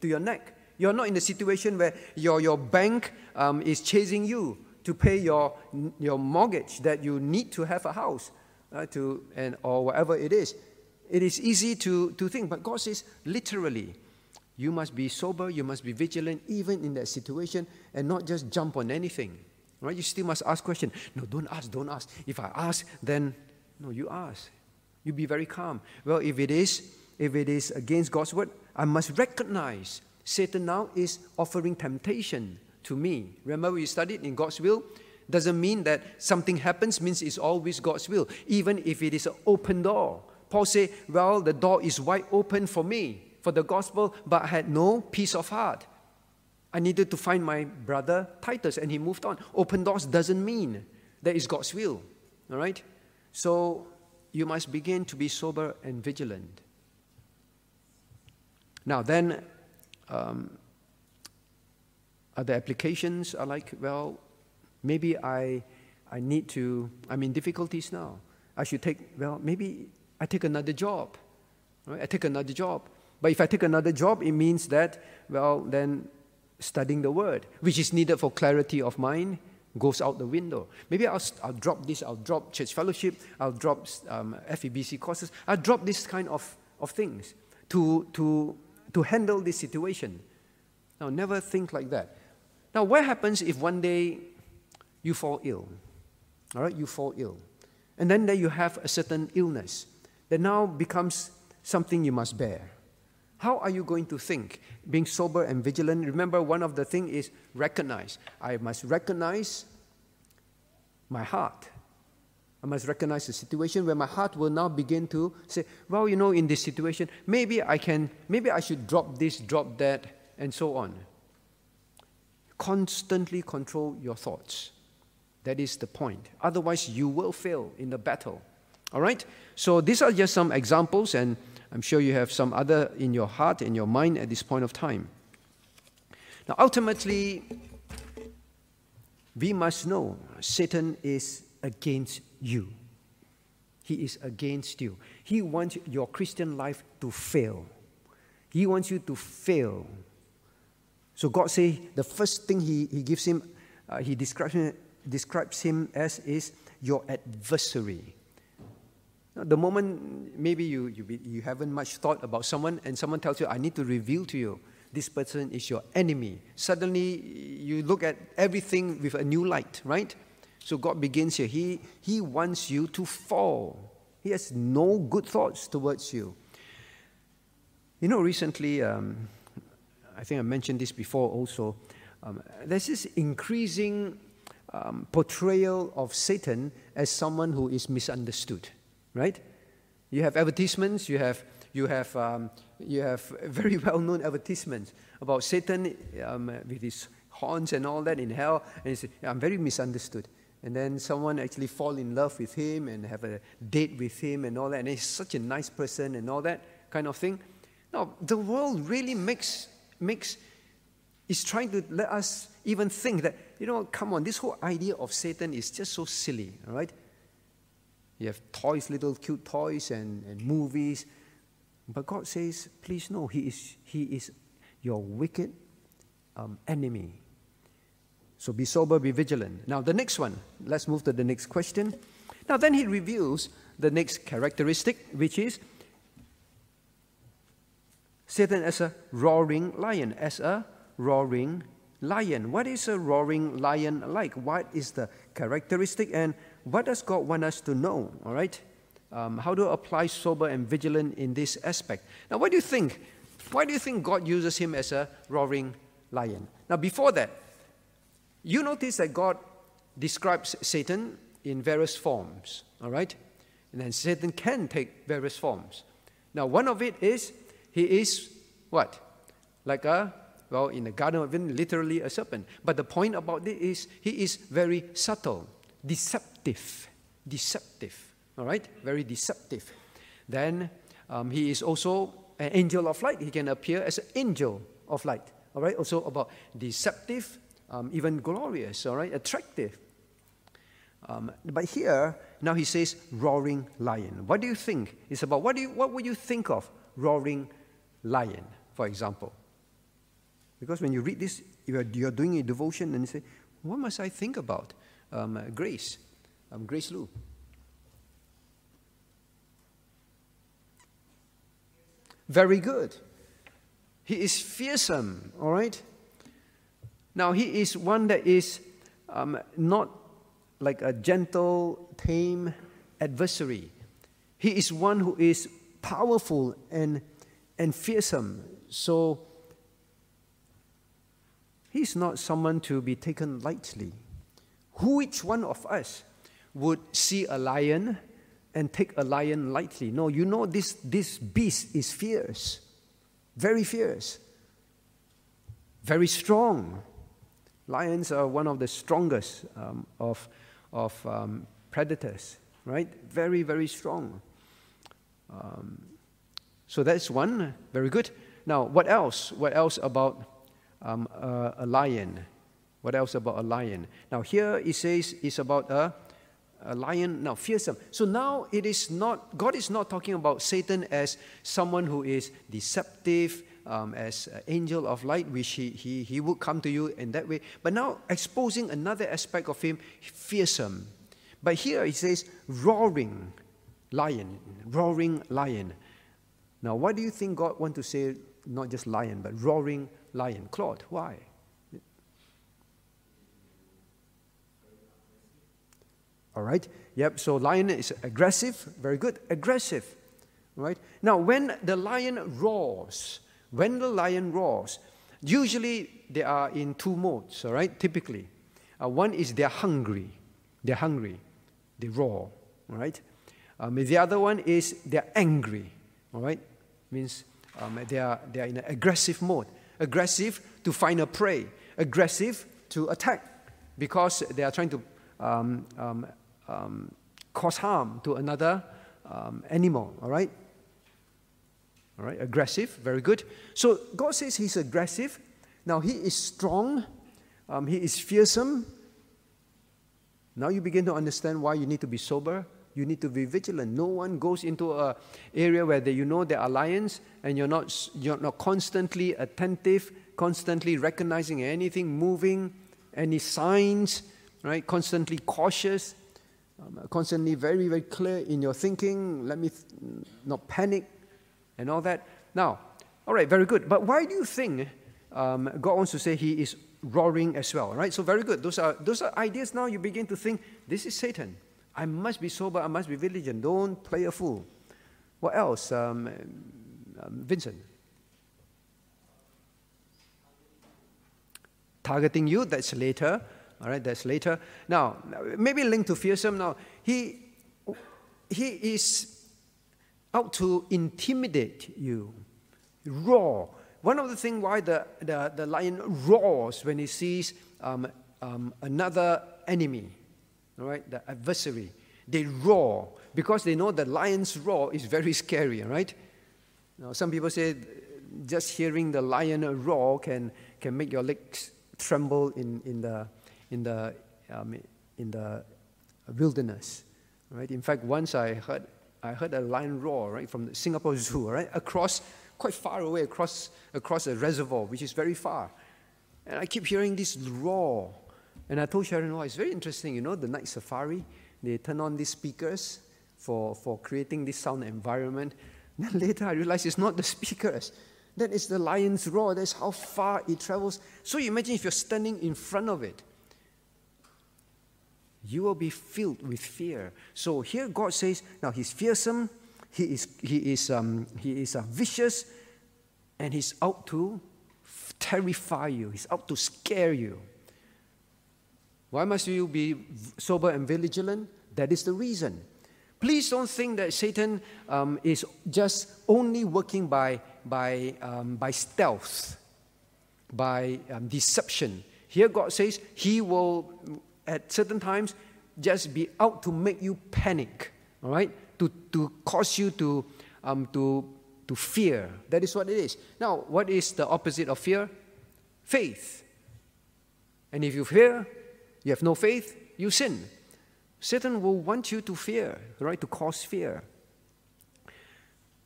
to your neck. You're not in a situation where your, your bank um, is chasing you to pay your, your mortgage that you need to have a house uh, to, and, or whatever it is. It is easy to, to think, but God says literally, you must be sober, you must be vigilant even in that situation and not just jump on anything. Right? You still must ask questions. No, don't ask, don't ask. If I ask, then no, you ask. You be very calm. Well, if it is, if it is against God's word, I must recognize Satan now is offering temptation to me. Remember we studied in God's will? Doesn't mean that something happens means it's always God's will, even if it is an open door. Paul said, Well, the door is wide open for me, for the gospel, but I had no peace of heart. I needed to find my brother Titus, and he moved on. Open doors doesn't mean that is God's will. All right? So you must begin to be sober and vigilant. Now, then, um, other applications are like, well, maybe I, I need to, I'm in difficulties now. I should take, well, maybe I take another job. Right? I take another job. But if I take another job, it means that, well, then studying the word, which is needed for clarity of mind, goes out the window. Maybe I'll, I'll drop this, I'll drop church fellowship, I'll drop um, FEBC courses, I'll drop this kind of, of things to, to, to handle this situation. Now, never think like that. Now, what happens if one day you fall ill? All right, you fall ill. And then there you have a certain illness that now becomes something you must bear. How are you going to think? Being sober and vigilant. Remember, one of the things is recognize. I must recognize my heart. I must recognize the situation where my heart will now begin to say, well, you know, in this situation, maybe I can, maybe I should drop this, drop that, and so on. Constantly control your thoughts. That is the point. Otherwise, you will fail in the battle. All right? So these are just some examples, and I'm sure you have some other in your heart, in your mind at this point of time. Now, ultimately, we must know Satan is against you. He is against you. He wants your Christian life to fail. He wants you to fail. So God says the first thing He, he gives him, uh, He describes him, describes him as is your adversary. The moment maybe you, you, you haven't much thought about someone and someone tells you, I need to reveal to you, this person is your enemy. Suddenly you look at everything with a new light, right? So God begins here. He, he wants you to fall. He has no good thoughts towards you. You know, recently, um, I think I mentioned this before also, um, there's this increasing um, portrayal of Satan as someone who is misunderstood right? You have advertisements, you have, you have, um, you have [laughs] very well known advertisements about Satan um, with his horns and all that in hell. And said, I'm very misunderstood. And then someone actually fall in love with him and have a date with him and all that. And he's such a nice person and all that kind of thing. Now, the world really makes, makes is trying to let us even think that, you know, come on, this whole idea of Satan is just so silly, all right? You have toys, little cute toys and, and movies. But God says, please know, He is, he is your wicked um, enemy. So be sober, be vigilant. Now, the next one, let's move to the next question. Now, then He reveals the next characteristic, which is Satan as a roaring lion, as a roaring lion. What is a roaring lion like? What is the characteristic? And what does God want us to know? All right? Um, how to apply sober and vigilant in this aspect. Now, what do you think? Why do you think God uses him as a roaring lion? Now, before that, you notice that God describes Satan in various forms, all right? And then Satan can take various forms. Now, one of it is he is what? Like a, well, in the Garden of Eden, literally a serpent. But the point about it is he is very subtle deceptive. Deceptive. All right? Very deceptive. Then um, he is also an angel of light. He can appear as an angel of light. All right? Also about deceptive, um, even glorious. All right? Attractive. Um, but here, now he says roaring lion. What do you think it's about? What, do you, what would you think of roaring lion, for example? Because when you read this, you're, you're doing a devotion and you say, what must I think about? Um, uh, Grace, um, Grace Lou. Very good. He is fearsome, all right? Now, he is one that is um, not like a gentle, tame adversary. He is one who is powerful and, and fearsome. So, he's not someone to be taken lightly. Who each one of us would see a lion and take a lion lightly? No, you know this, this beast is fierce, very fierce, very strong. Lions are one of the strongest um, of, of um, predators, right? Very, very strong. Um, so that's one, very good. Now, what else? What else about um, a, a, lion? What else about a lion? Now, here it says it's about a, a lion, now fearsome. So now it is not, God is not talking about Satan as someone who is deceptive, um, as an angel of light, which he, he, he would come to you in that way. But now exposing another aspect of him, fearsome. But here he says, roaring lion, roaring lion. Now, why do you think God want to say not just lion, but roaring lion? Claude, why? All right. Yep. So lion is aggressive. Very good. Aggressive. Right. Now, when the lion roars, when the lion roars, usually they are in two modes, all right, typically. Uh, one is they're hungry. They're hungry. They roar, all right? Um, the other one is they're angry, all right? Means um, they, are, they are in an aggressive mode. Aggressive to find a prey. Aggressive to attack because they are trying to um, um, cause harm to another um, animal, all right? All right, aggressive, very good. So God says He's aggressive. Now He is strong, um, He is fearsome. Now you begin to understand why you need to be sober. You need to be vigilant. No one goes into an area where they, you know there are lions and you're not, you're not constantly attentive, constantly recognizing anything moving, any signs, right? Constantly cautious, um, constantly very, very clear in your thinking. Let me th- not panic, and all that. Now, all right, very good. But why do you think um, God wants to say he is roaring as well, right? So very good. Those are, those are ideas now you begin to think, this is Satan. I must be sober, I must be vigilant. Don't play a fool. What else? Um, um, Vincent. Targeting you, that's later. All right, that's later. Now, maybe linked to fearsome. Now, he, he is out to intimidate you. Roar. One of the things why the, the, the lion roars when he sees um, um, another enemy, right, the adversary, they roar because they know the lion's roar is very scary, right? Now, some people say just hearing the lion roar can, can make your legs tremble in, in, the, in, the, um, in the wilderness, right? In fact, once I heard I heard a lion roar, right, from the Singapore Zoo, [laughs] right, across, quite far away, across, across a reservoir, which is very far. And I keep hearing this roar. And I told Sharon, oh, it's very interesting, you know, the night safari, they turn on these speakers for, for creating this sound environment. [laughs] Then later I realized it's not the speakers. That is the lion's roar. That's how far it travels. So imagine if you're standing in front of it you will be filled with fear. So here God says, now he's fearsome, he is, he is, um, he is uh, vicious, and he's out to terrify you, he's out to scare you. Why must you be sober and vigilant? That is the reason. Please don't think that Satan um, is just only working by, by, um, by stealth, by um, deception. Here God says he will at certain times just be out to make you panic, all right? To, to cause you to, um, to, to fear. That is what it is. Now, what is the opposite of fear? Faith. And if you fear, you have no faith, you sin. Satan will want you to fear, right? To cause fear.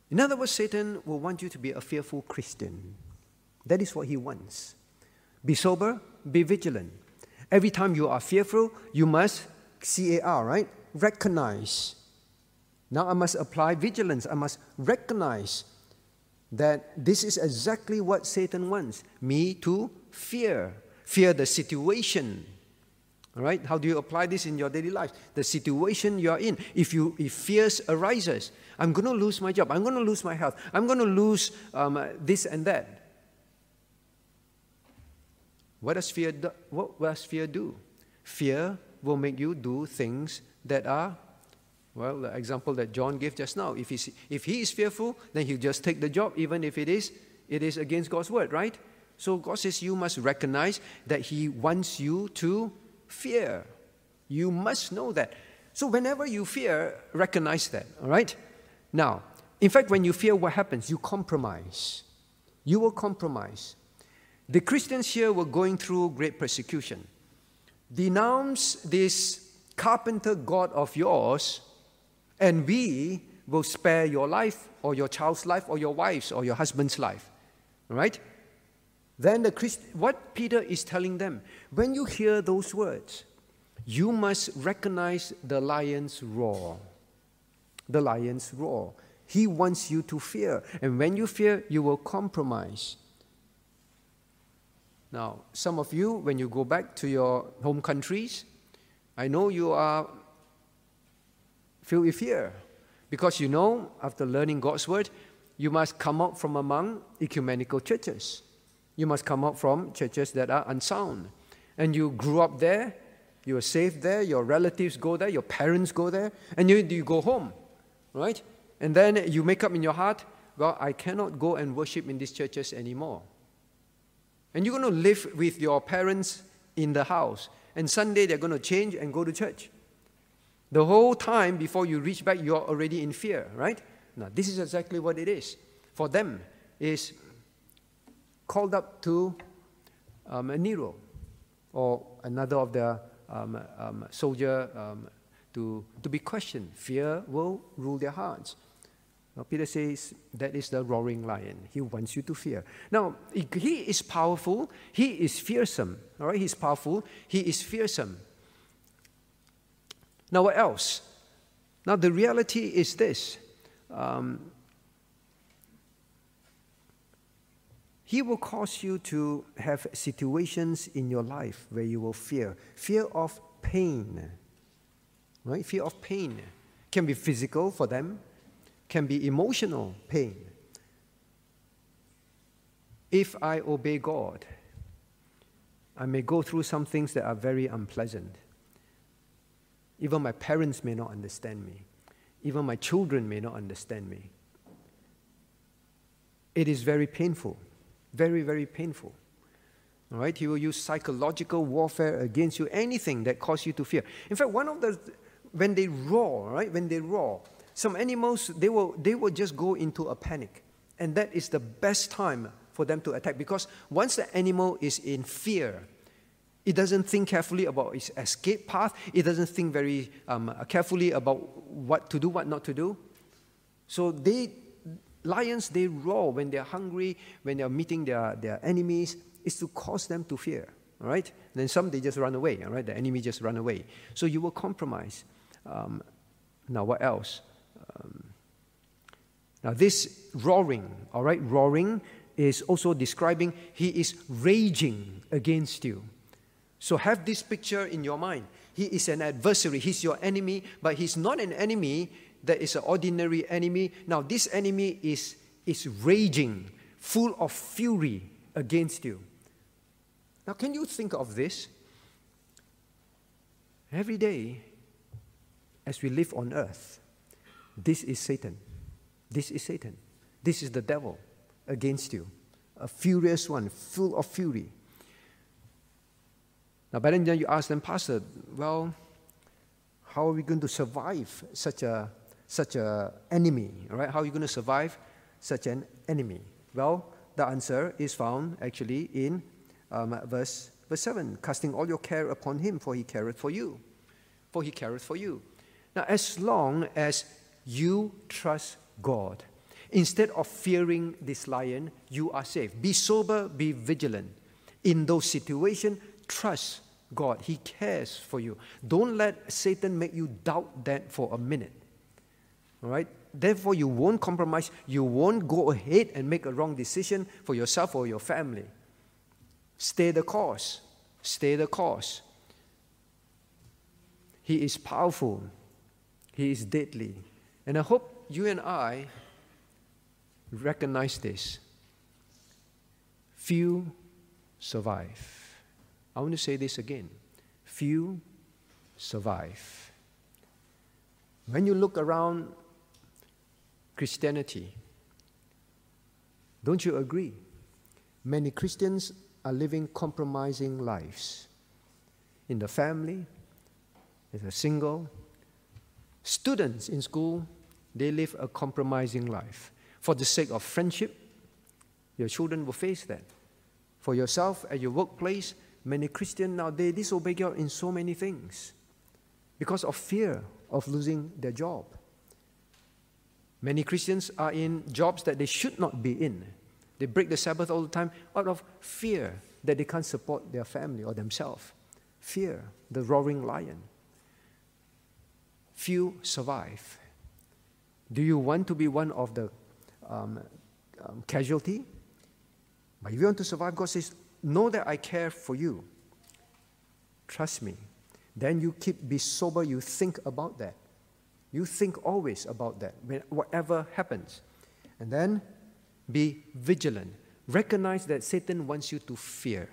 In other words, Satan will want you to be a fearful Christian. That is what he wants. Be sober, be vigilant. Every time you are fearful, you must C A R, right? Recognize. Now I must apply vigilance. I must recognize that this is exactly what Satan wants me to fear. Fear the situation. All right? How do you apply this in your daily life? The situation you are in. If you if fears arises, I'm going to lose my job. I'm going to lose my health. I'm going to lose um, this and that. What does fear do? What does fear do? Fear will make you do things that are well, the example that John gave just now, if, he's, if he is fearful, then he'll just take the job, even if it is, it is against God's word, right? So God says you must recognize that he wants you to fear. You must know that. So whenever you fear, recognize that, all right? Now, in fact, when you fear, what happens? You compromise. You will compromise. The Christians here were going through great persecution. Denounce this carpenter God of yours and we will spare your life or your child's life or your wife's or your husband's life. Right? Then the Christ, what Peter is telling them, when you hear those words, you must recognize the lion's roar. The lion's roar. He wants you to fear. And when you fear, you will compromise. Now, some of you, when you go back to your home countries, I know you are filled with fear. Because you know, after learning God's word, you must come out from among ecumenical churches. You must come out from churches that are unsound. And you grew up there, you are saved there, your relatives go there, your parents go there, and you, you go home, right? And then you make up in your heart, well, I cannot go and worship in these churches anymore. And you're going to live with your parents in the house. And Sunday they're going to change and go to church. The whole time before you reach back, you're already in fear, right? Now, this is exactly what it is. For them, is called up to um, Nero or another of the um, um, soldier um, to, to be questioned. Fear will rule their hearts. Now, Peter says that is the roaring lion. He wants you to fear. Now, he is powerful. He is fearsome. All right, he's powerful. He is fearsome. Now, what else? Now, the reality is this um, He will cause you to have situations in your life where you will fear fear of pain, right? Fear of pain can be physical for them, can be emotional pain. If I obey God, I may go through some things that are very unpleasant. Even my parents may not understand me. Even my children may not understand me. It is very painful. Very, very painful. All right? He will use psychological warfare against you, anything that causes you to fear. In fact, one of the, when they roar, right? When they roar, some animals, they will, they will just go into a panic. And that is the best time for them to attack because once the animal is in fear, it doesn't think carefully about its escape path. It doesn't think very um, carefully about what to do, what not to do. So they, lions, they roar when they're hungry, when they're meeting their, their enemies. It's to cause them to fear. All right? Then some, they just run away. All right? The enemy just run away. So you will compromise. Um, now, what else? Um, now, this roaring, all right, roaring is also describing he is raging against you. So have this picture in your mind. He is an adversary, he's your enemy, but he's not an enemy that is an ordinary enemy. Now, this enemy is, is raging, full of fury against you. Now, can you think of this? Every day, as we live on earth, this is Satan. This is Satan. This is the devil against you. A furious one, full of fury. Now, by then you ask them, Pastor, well, how are we going to survive such a such a enemy? Right, how are you going to survive such an enemy? Well, the answer is found actually in um, verse verse seven, casting all your care upon him, for he careth for you. for he careth for you. Now, as long as you trust God, instead of fearing this lion, you are safe. Be sober, be vigilant. In those situations, trust God. He cares for you. Don't let Satan make you doubt that for a minute. All right? Therefore, you won't compromise. You won't go ahead and make a wrong decision for yourself or your family. Stay the course. Stay the course. He is powerful. He is deadly. And I hope you and I recognize this. Few survive. I want to say this again. Few survive. When you look around Christianity, don't you agree? Many Christians are living compromising lives in the family, as a single. Students in school, they live a compromising life. For the sake of friendship, your children will face that. For yourself at your workplace, many Christians now they disobey God in so many things because of fear of losing their job. Many Christians are in jobs that they should not be in they break the Sabbath all the time out of fear that they can't support their family or themselves. Fear, the roaring lion. Few survive. Do you want to be one of the um, um, casualty? But if you want to survive, God says, Know that I care for you. Trust me. Then you keep be sober, you think about that. You think always about that, whatever happens. And then be vigilant. Recognize that Satan wants you to fear.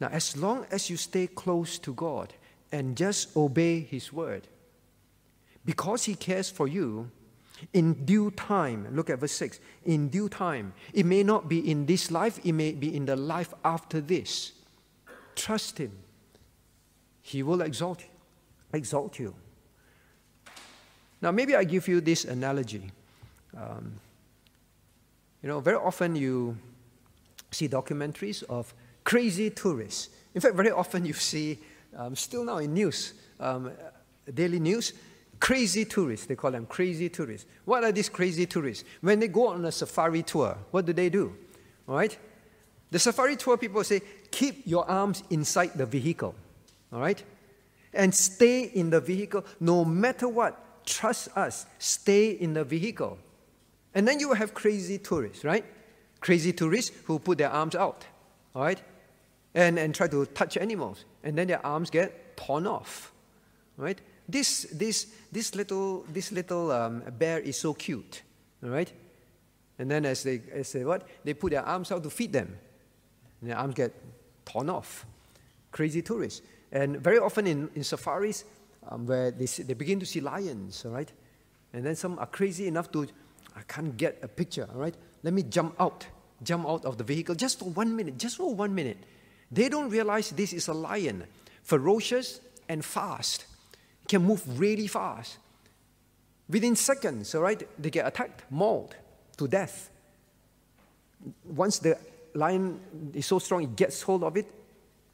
Now, as long as you stay close to God and just obey His word, because He cares for you, in due time, look at verse 6. In due time, it may not be in this life, it may be in the life after this. Trust Him. He will exalt you. Exalt you. Now, maybe I give you this analogy. Um, you know, very often you see documentaries of crazy tourists. In fact, very often you see, um, still now in news, um, daily news, crazy tourists. They call them crazy tourists. What are these crazy tourists? When they go on a safari tour, what do they do? All right? The safari tour people say, keep your arms inside the vehicle. All right? And stay in the vehicle no matter what. Trust us. Stay in the vehicle. And then you will have crazy tourists, right? Crazy tourists who put their arms out, all right? And, and try to touch animals. And then their arms get torn off, right? This, this, this little, this little um, bear is so cute, all right? And then as they, as they what? They put their arms out to feed them. And their arms get torn off. Crazy tourists. And very often in, in safaris, um, where they, see, they begin to see lions, all right? And then some are crazy enough to I can't get a picture, all right? Let me jump out, jump out of the vehicle just for one minute, just for one minute. They don't realize this is a lion, ferocious and fast. Can move really fast. Within seconds, all right, they get attacked, mauled to death. Once the lion is so strong, it gets hold of it,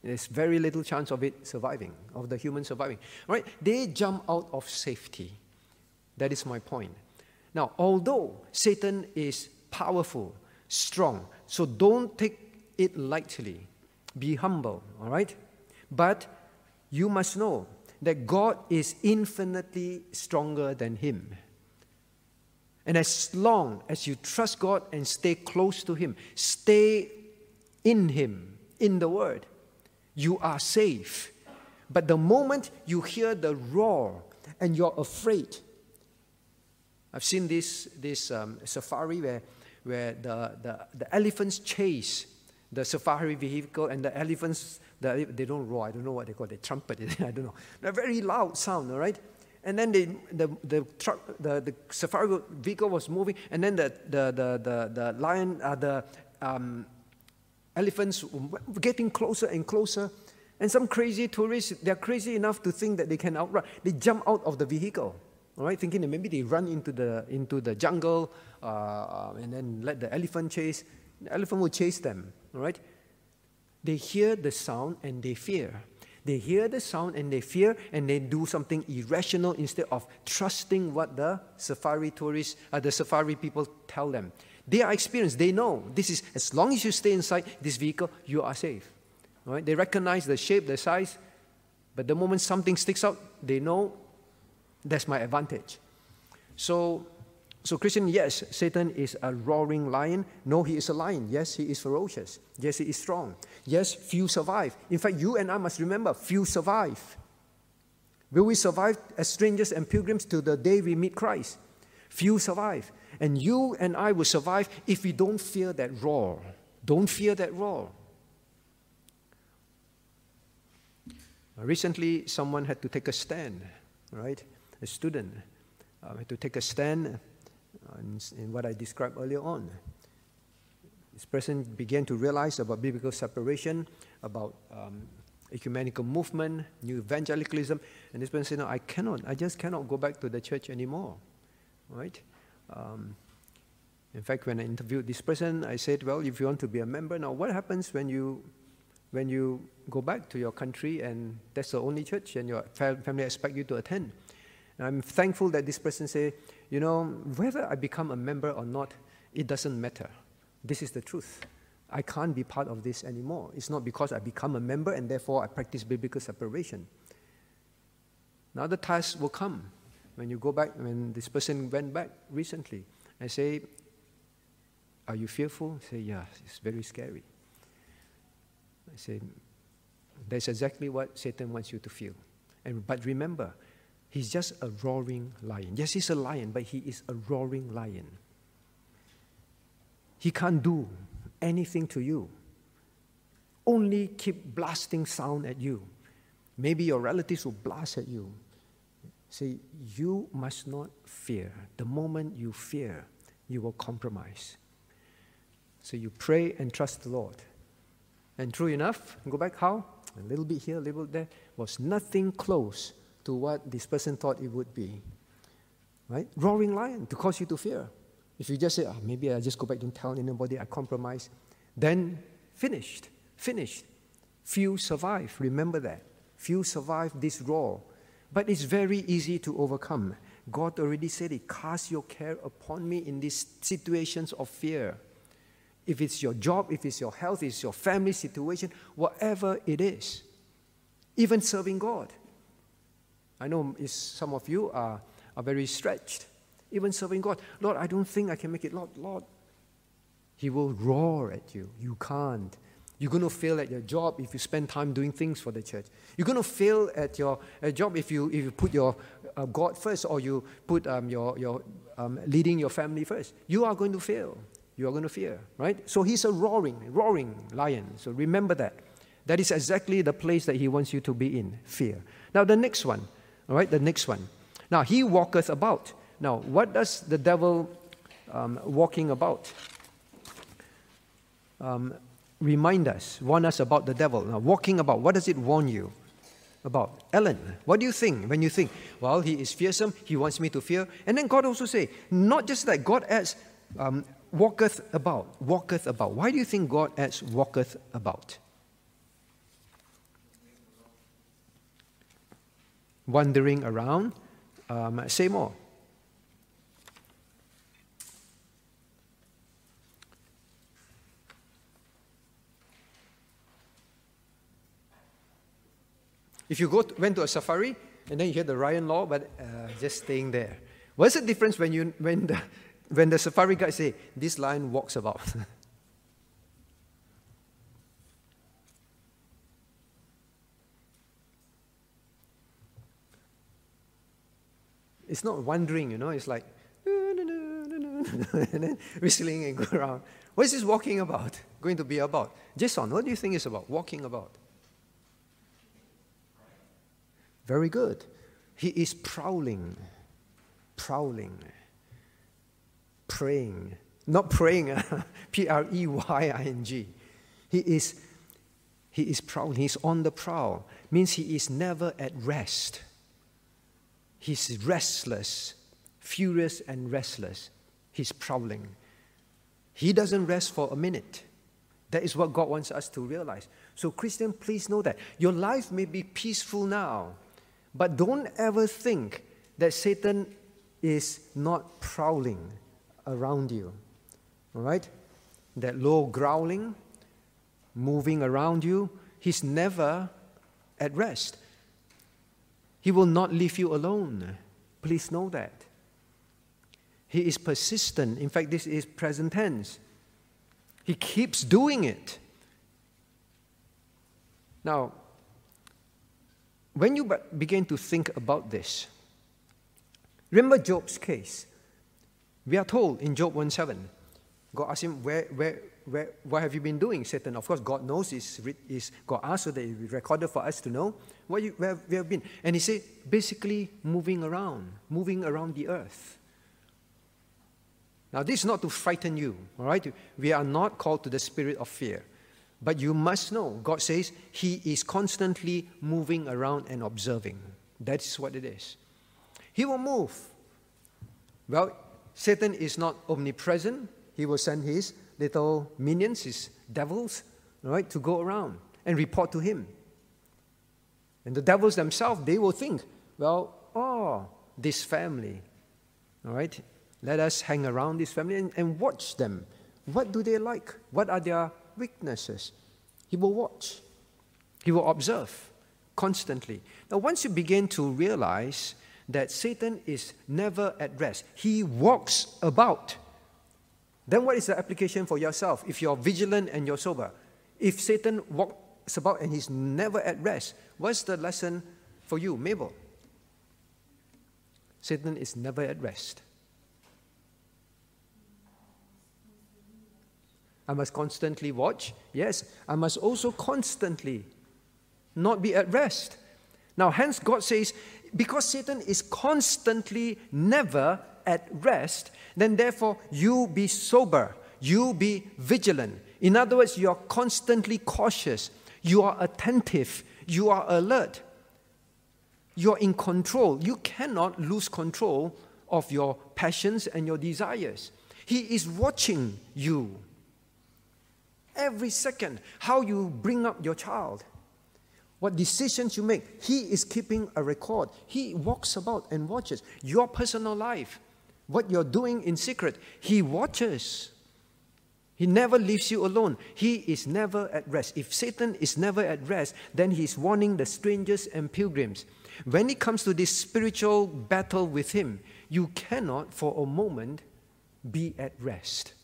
there's very little chance of it surviving, of the human surviving. All right? They jump out of safety. That is my point. Now, although Satan is powerful, strong, so don't take it lightly. Be humble, all right? But you must know that God is infinitely stronger than him. And as long as you trust God and stay close to Him, stay in Him, in the Word, you are safe. But the moment you hear the roar and you're afraid, I've seen this, this um, safari where, where the, the, the elephants chase the safari vehicle and the elephants, the, they don't roar, I don't know what they call it, trumpet, [laughs] I don't know. They're very loud sound, all right? And then they, the, the, truck, the, the safari vehicle was moving, and then the, the, the, the, the lion, uh, the um, elephants were getting closer and closer. And some crazy tourists, they're crazy enough to think that they can outrun. They jump out of the vehicle all right, thinking that maybe they run into the, into the jungle uh, and then let the elephant chase. The elephant will chase them, all right? They hear the sound and they fear. They hear the sound and they fear and they do something irrational instead of trusting what the safari tourists, uh, the safari people tell them. They are experienced. They know this is as long as you stay inside this vehicle, you are safe. Right? They recognize the shape, the size, but the moment something sticks out, they know that's my advantage. So, so Christian, yes, Satan is a roaring lion. No, he is a lion. Yes, he is ferocious. Yes, he is strong. Yes, few survive. In fact, you and I must remember, few survive. Will we survive as strangers and pilgrims to the day we meet Christ? Few survive. And you and I will survive if we don't fear that roar. Don't fear that roar. Recently, someone had to take a stand, right? A student uh, had to take a stand in, what I described earlier on. This person began to realize about biblical separation, about um, ecumenical movement, new evangelicalism, and this person said, "No, I cannot. I just cannot go back to the church anymore." Right? Um, in fact, when I interviewed this person, I said, "Well, if you want to be a member, now what happens when you when you go back to your country and that's the only church and your family expect you to attend?" And I'm thankful that this person said, "You know, whether I become a member or not, it doesn't matter." This is the truth. I can't be part of this anymore. It's not because I become a member and therefore I practice biblical separation. Now the task will come when you go back, when this person went back recently. I say, Are you fearful? I say, Yeah, it's very scary. I say, That's exactly what Satan wants you to feel. And, but remember, he's just a roaring lion. Yes, he's a lion, but he is a roaring lion. He can't do anything to you. Only keep blasting sound at you. Maybe your relatives will blast at you. Say, you must not fear. The moment you fear, you will compromise. So you pray and trust the Lord. And true enough, go back how? A little bit here, a little bit there, was nothing close to what this person thought it would be. Right? Roaring lion to cause you to fear. If you just say, oh, maybe I just go back, don't tell anybody, I compromise, then finished, finished. Few survive, remember that. Few survive this roar. But it's very easy to overcome. God already said it, cast your care upon me in these situations of fear. If it's your job, if it's your health, if it's your family situation, whatever it is, even serving God. I know some of you are, are very stretched even serving God. Lord, I don't think I can make it. Lord, Lord. He will roar at you. You can't. You're going to fail at your job if you spend time doing things for the church. You're going to fail at your job if you, if you put your uh, God first or you put um, your, your um, leading your family first. You are going to fail. You are going to fear, right? So he's a roaring, roaring lion. So remember that. That is exactly the place that he wants you to be in fear. Now, the next one, all right, the next one. Now, he walketh about. Now, what does the devil um, walking about um, remind us, warn us about the devil? Now, walking about, what does it warn you about? Ellen, what do you think when you think, well, he is fearsome, he wants me to fear? And then God also say, not just that, God adds, um, walketh about, walketh about. Why do you think God adds walketh about? Wandering around. Um, say more. If you go to, went to a safari and then you hear the Ryan Law, but uh, just staying there. What's the difference when, you, when, the, [laughs] when the safari guide say, this lion walks about? [laughs] it's not wandering, you know, it's like, [laughs] and then whistling and go around. What is this walking about? Going to be about? Jason, what do you think it's about? Walking about. Very good. He is prowling, prowling, praying. Not praying, [laughs] P R E Y I N G. He is, he is prowling, he's on the prowl. Means he is never at rest. He's restless, furious and restless. He's prowling. He doesn't rest for a minute. That is what God wants us to realize. So, Christian, please know that. Your life may be peaceful now, but don't ever think that Satan is not prowling around you. All right? That low growling, moving around you, he's never at rest. He will not leave you alone. Please know that. He is persistent. In fact, this is present tense. He keeps doing it. Now, when you begin to think about this, remember Job's case. We are told in Job 1 7, God asked him, where, where, where, What have you been doing, Satan? Of course, God knows, is, is God asked so that He recorded for us to know where, you, where we have been. And He said, basically moving around, moving around the earth. Now, this is not to frighten you, all right? We are not called to the spirit of fear. But you must know, God says He is constantly moving around and observing. That is what it is. He will move. Well, Satan is not omnipresent. He will send his little minions, his devils, right, to go around and report to him. And the devils themselves, they will think, well, oh, this family, all right, let us hang around this family and, and watch them. What do they like? What are their weaknesses. He will watch, he will observe constantly. Now, once you begin to realize that Satan is never at rest, he walks about. Then, what is the application for yourself if you're vigilant and you're sober? If Satan walks about and he's never at rest, what's the lesson for you, Mabel? Satan is never at rest. I must constantly watch. Yes, I must also constantly not be at rest. Now, hence, God says, because Satan is constantly never at rest, then therefore you be sober, you be vigilant. In other words, you are constantly cautious, you are attentive, you are alert, you are in control. You cannot lose control of your passions and your desires. He is watching you. Every second, how you bring up your child, what decisions you make, he is keeping a record. He walks about and watches your personal life, what you're doing in secret. He watches. He never leaves you alone. He is never at rest. If Satan is never at rest, then he's warning the strangers and pilgrims. When it comes to this spiritual battle with him, you cannot for a moment be at rest.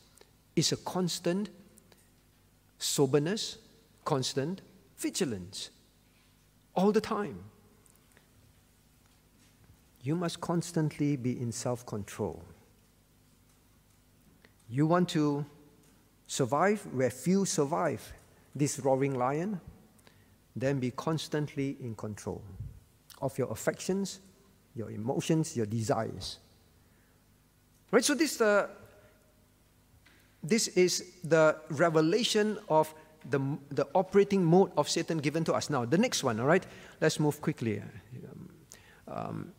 It's a constant soberness, constant vigilance, all the time. You must constantly be in self control. You want to survive where few survive this roaring lion, then be constantly in control of your affections, your emotions, your desires. Right? So this uh, this is the revelation of the, the operating mode of Satan given to us. Now, the next one, all right? Let's move quickly. Um, um,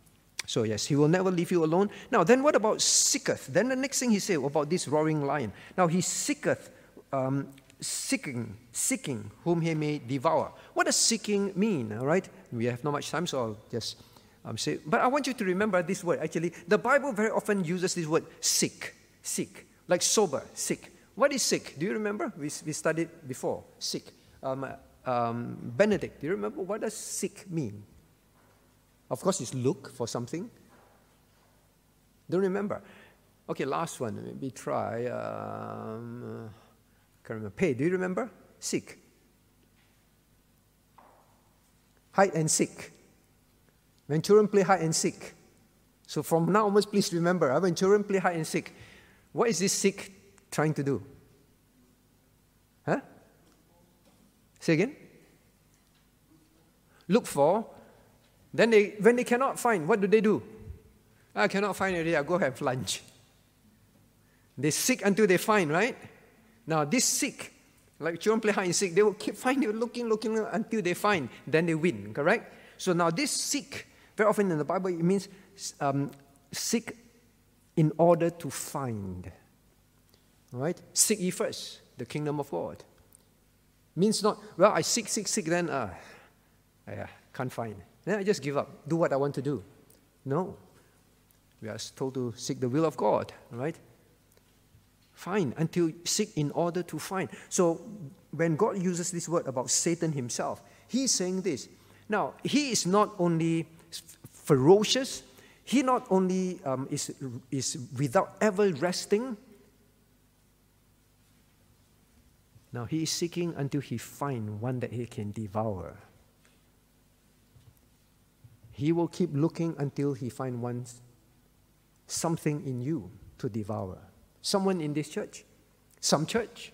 so, yes, he will never leave you alone. Now, then what about seeketh? Then the next thing he said about this roaring lion. Now, he seeketh, um, seeking, seeking whom he may devour. What does seeking mean, all right? We have not much time, so I'll just um, say. But I want you to remember this word. Actually, the Bible very often uses this word seek, seek like sober, sick. What is sick? Do you remember? We, we studied before. Sick. Um, um, Benedict, do you remember? What does sick mean? Of course, it's look for something. Don't remember. Okay, last one. Maybe try. Um, uh, can't remember. Pei. Do you remember? Sick. Hide and seek. When children play hide and seek. So from now onwards, please remember, uh, when children play hide and seek, what is this seek trying to do? Huh? Say again? Look for. Then they, when they cannot find, what do they do? I cannot find it. I go have lunch. They seek until they find, right? Now this seek, like children play hide and seek, they will keep [laughs] finding, looking, looking until they find. Then they win, correct? So now this seek, very often in the Bible, it means um, seek in order to find. All right? Seek ye first the kingdom of God. Means not, well, I seek, seek, seek, then, uh, yeah, can't find. Then I just give up, do what I want to do. No. We are told to seek the will of God, right? Find until seek in order to find. So when God uses this word about Satan himself, he's saying this. Now, he is not only ferocious, he not only um, is, is without ever resting, now he is seeking until he find one that he can devour. He will keep looking until he find one something in you to devour. Someone in this church, some church.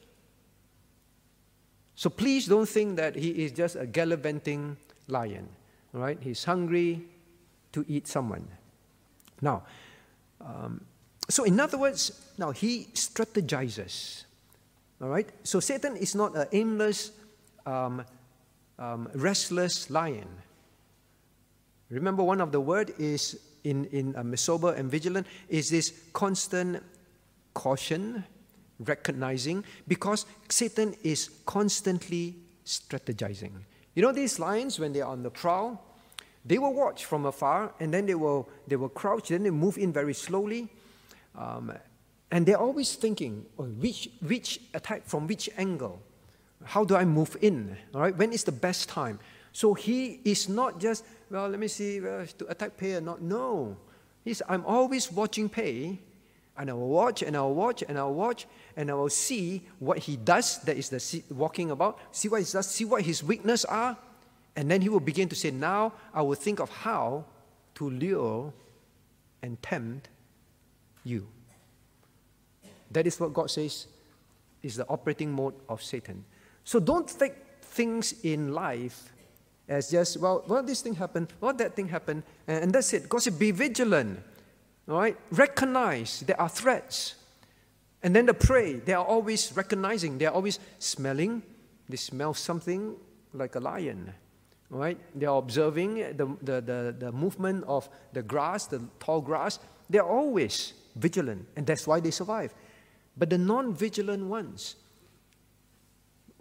So please don't think that he is just a gallivanting lion. right? He's hungry to eat someone. Now, um, so in other words, now he strategizes. All right? So Satan is not an aimless, um, um, restless lion. Remember, one of the word is in, in um, sober and vigilant is this constant caution, recognizing, because Satan is constantly strategizing. You know, these lions, when they're on the prowl, they will watch from afar and then they will, they will crouch, then they move in very slowly. Um, and they're always thinking, oh, which, which attack from which angle? How do I move in? All right, when is the best time? So he is not just, well, let me see, uh, to attack Pei or not. No. He's, I'm always watching Pei, and I will watch, and I will watch, and I will watch, and I will see what he does, that is the walking about, see what he does, see what his weaknesses are, and then he will begin to say, Now I will think of how to lure and tempt you. That is what God says is the operating mode of Satan. So don't take things in life as just, well, well, this thing happened, well, that thing happened, and, that's it. Said, be vigilant. Right? Recognize there are threats. And then the prey, they are always recognizing, they are always smelling. They smell something like a lion right? They are observing the, the, the, the movement of the grass, the tall grass. They're always vigilant, and that's why they survive. But the non vigilant ones,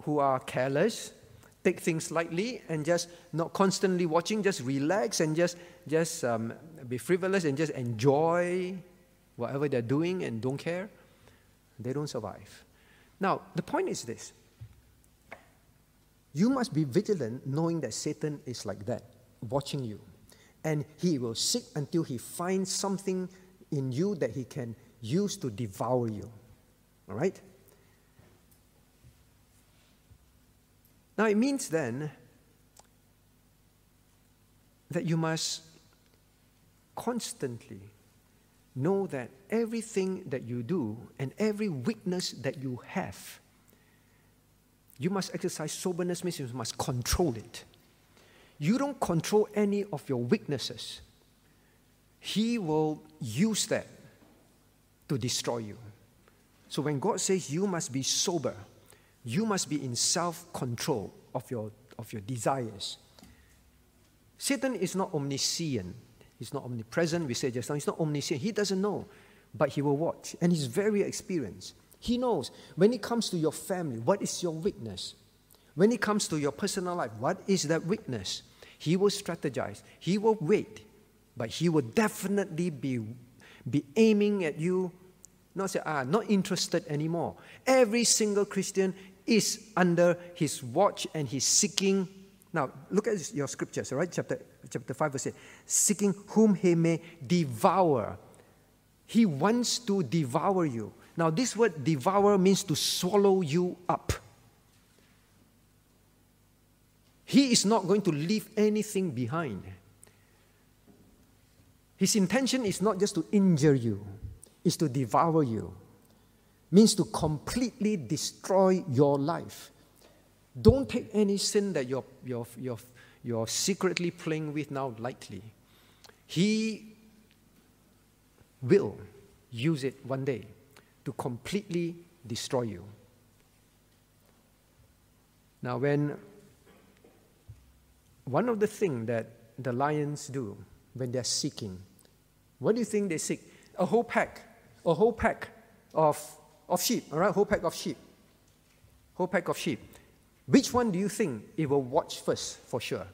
who are careless, take things lightly, and just not constantly watching, just relax and just, just um, be frivolous and just enjoy whatever they're doing and don't care, they don't survive. Now, the point is this you must be vigilant knowing that Satan is like that, watching you. And he will seek until he finds something in you that he can use to devour you. All right? Now it means then that you must constantly know that everything that you do and every weakness that you have you must exercise soberness, means you must control it. You don't control any of your weaknesses, He will use that to destroy you. So when God says you must be sober, you must be in self control of your, of your desires. Satan is not omniscient. He's not omnipresent. We say just now, he's not omniscient. He doesn't know, but he will watch. And he's very experienced. He knows when it comes to your family, what is your weakness? When it comes to your personal life, what is that weakness? He will strategize, he will wait, but he will definitely be, be aiming at you, not say, ah, not interested anymore. Every single Christian is under his watch and he's seeking. Now, look at your scriptures, all right? Chapter, chapter 5, verse 8. Seeking whom he may devour. He wants to devour you. Now, this word devour means to swallow you up. He is not going to leave anything behind. His intention is not just to injure you, it's to devour you. Means to completely destroy your life. Don't take any sin that you're, you're, you're, you're secretly playing with now lightly. He will use it one day to completely destroy you. Now, when one of the things that the lions do when they're seeking, what do you think they seek? A whole pack, a whole pack of, of sheep, all right? Whole pack of sheep. Whole pack of sheep. Which one do you think it will watch first for sure?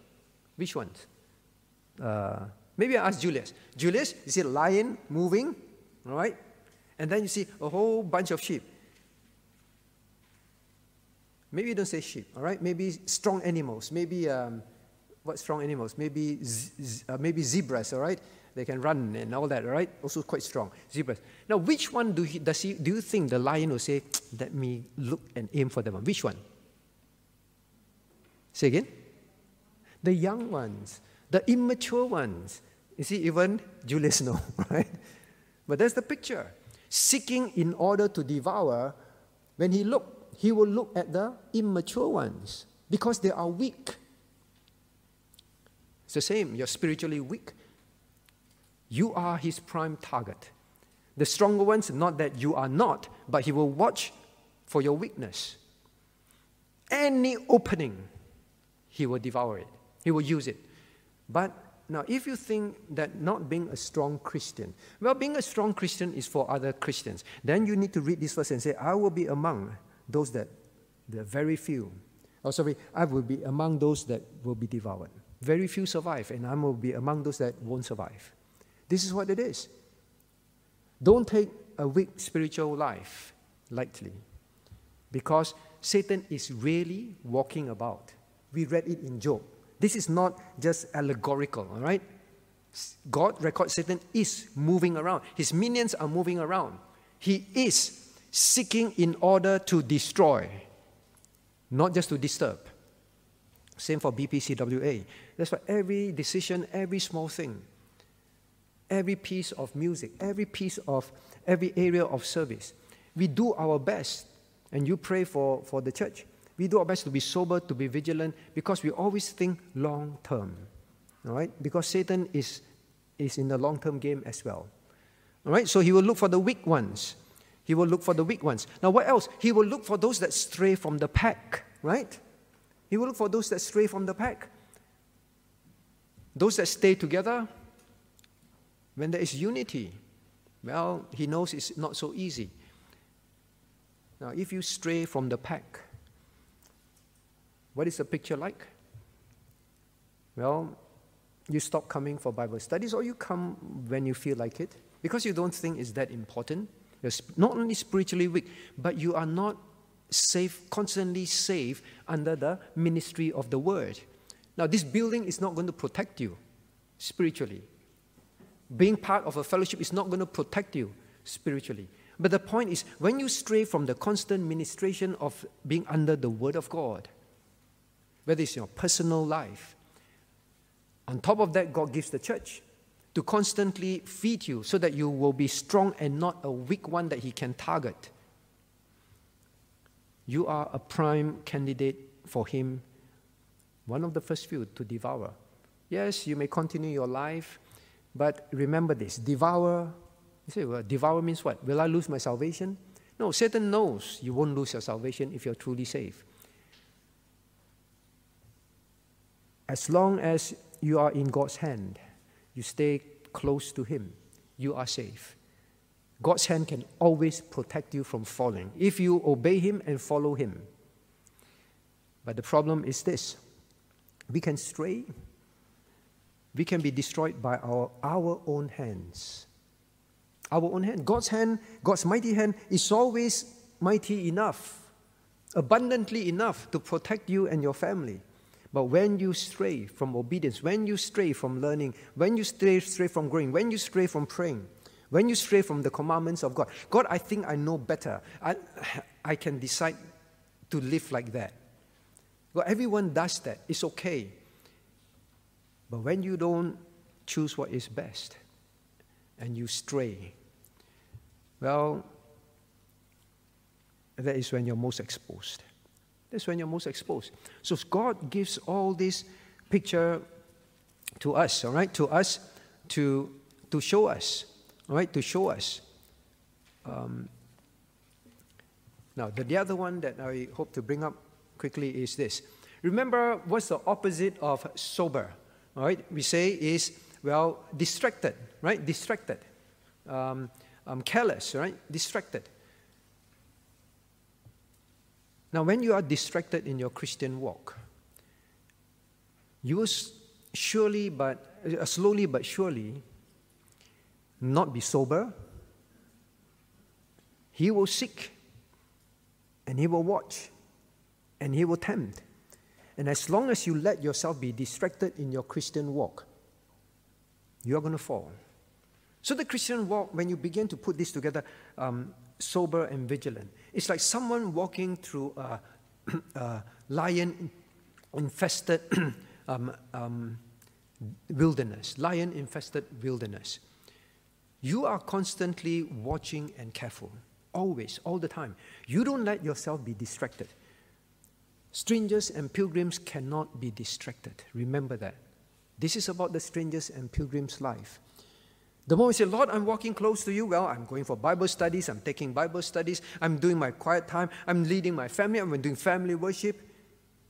Which one? Uh, maybe I ask Julius. Julius, you see a lion moving, all right? And then you see a whole bunch of sheep. Maybe don't say sheep, all right? Maybe strong animals. Maybe, um, what strong animals? Maybe, uh, maybe zebras, all right? They can run and all that, right? Also quite strong. Zebras. Now, which one do, he, does he, do you think the lion will say, let me look and aim for them? Which one? Say again? The young ones, the immature ones. You see, even Julius [laughs] know, right? But that's the picture. Seeking in order to devour, when he look, he will look at the immature ones because they are weak. It's the same. You're spiritually weak. You are his prime target. The stronger ones, not that you are not, but he will watch for your weakness. Any opening, he will devour it, he will use it. But now, if you think that not being a strong Christian, well, being a strong Christian is for other Christians, then you need to read this verse and say, I will be among those that, the very few. Oh, sorry, I will be among those that will be devoured. Very few survive, and I will be among those that won't survive. This is what it is. Don't take a weak spiritual life lightly because Satan is really walking about. We read it in Job. This is not just allegorical, all right? God records Satan is moving around. His minions are moving around. He is seeking in order to destroy, not just to disturb. Same for BPCWA. That's why every decision, every small thing, every piece of music, every piece of every area of service. We do our best, and you pray for, for the church. We do our best to be sober, to be vigilant, because we always think long term. All right? Because Satan is, is in the long term game as well. All right? So he will look for the weak ones. He will look for the weak ones. Now, what else? He will look for those that stray from the pack, right? He will look for those that stray from the pack. Those that stay together, when there is unity, well, he knows it's not so easy. Now, if you stray from the pack, what is the picture like? Well, you stop coming for Bible studies or you come when you feel like it because you don't think it's that important. You're not only spiritually weak, but you are not safe, constantly safe under the ministry of the word. Now, this building is not going to protect you spiritually being part of a fellowship is not going to protect you spiritually. But the point is, when you stray from the constant ministration of being under the Word of God, whether it's your personal life, on top of that, God gives the church to constantly feed you so that you will be strong and not a weak one that He can target. You are a prime candidate for Him, one of the first few to devour. Yes, you may continue your life but remember this devour. You say, well, devour means what? Will I lose my salvation? No, Satan knows you won't lose your salvation if you're truly saved. As long as you are in God's hand, you stay close to Him, you are safe. God's hand can always protect you from falling if you obey Him and follow Him. But the problem is this we can stray we can be destroyed by our, our own hands. Our own hand. God's hand, God's mighty hand, is always mighty enough, abundantly enough to protect you and your family. But when you stray from obedience, when you stray from learning, when you stray, stray from growing, when you stray from praying, when you stray from the commandments of God, God, I think I know better. I, I can decide to live like that. Well, everyone does that. It's okay. But when you don't choose what is best and you stray, well, that is when you're most exposed. That's when you're most exposed. So God gives all this picture to us, all right, to us to, to show us, all right, to show us. Um, now, the, the other one that I hope to bring up quickly is this. Remember, what's the opposite of sober? All right, we say is, well, distracted, right? Distracted. Um, um, careless, right? Distracted. Now, when you are distracted in your Christian walk, you will surely, but uh, slowly but surely, not be sober. He will seek, and he will watch, and he will tempt. And as long as you let yourself be distracted in your Christian walk, you are going to fall. So, the Christian walk, when you begin to put this together, um, sober and vigilant, it's like someone walking through a, [clears throat] a lion infested [clears throat] um, um, wilderness, lion infested wilderness. You are constantly watching and careful, always, all the time. You don't let yourself be distracted. Strangers and pilgrims cannot be distracted. Remember that. This is about the strangers and pilgrims' life. The moment you say, Lord, I'm walking close to you, well, I'm going for Bible studies, I'm taking Bible studies, I'm doing my quiet time, I'm leading my family, I'm doing family worship.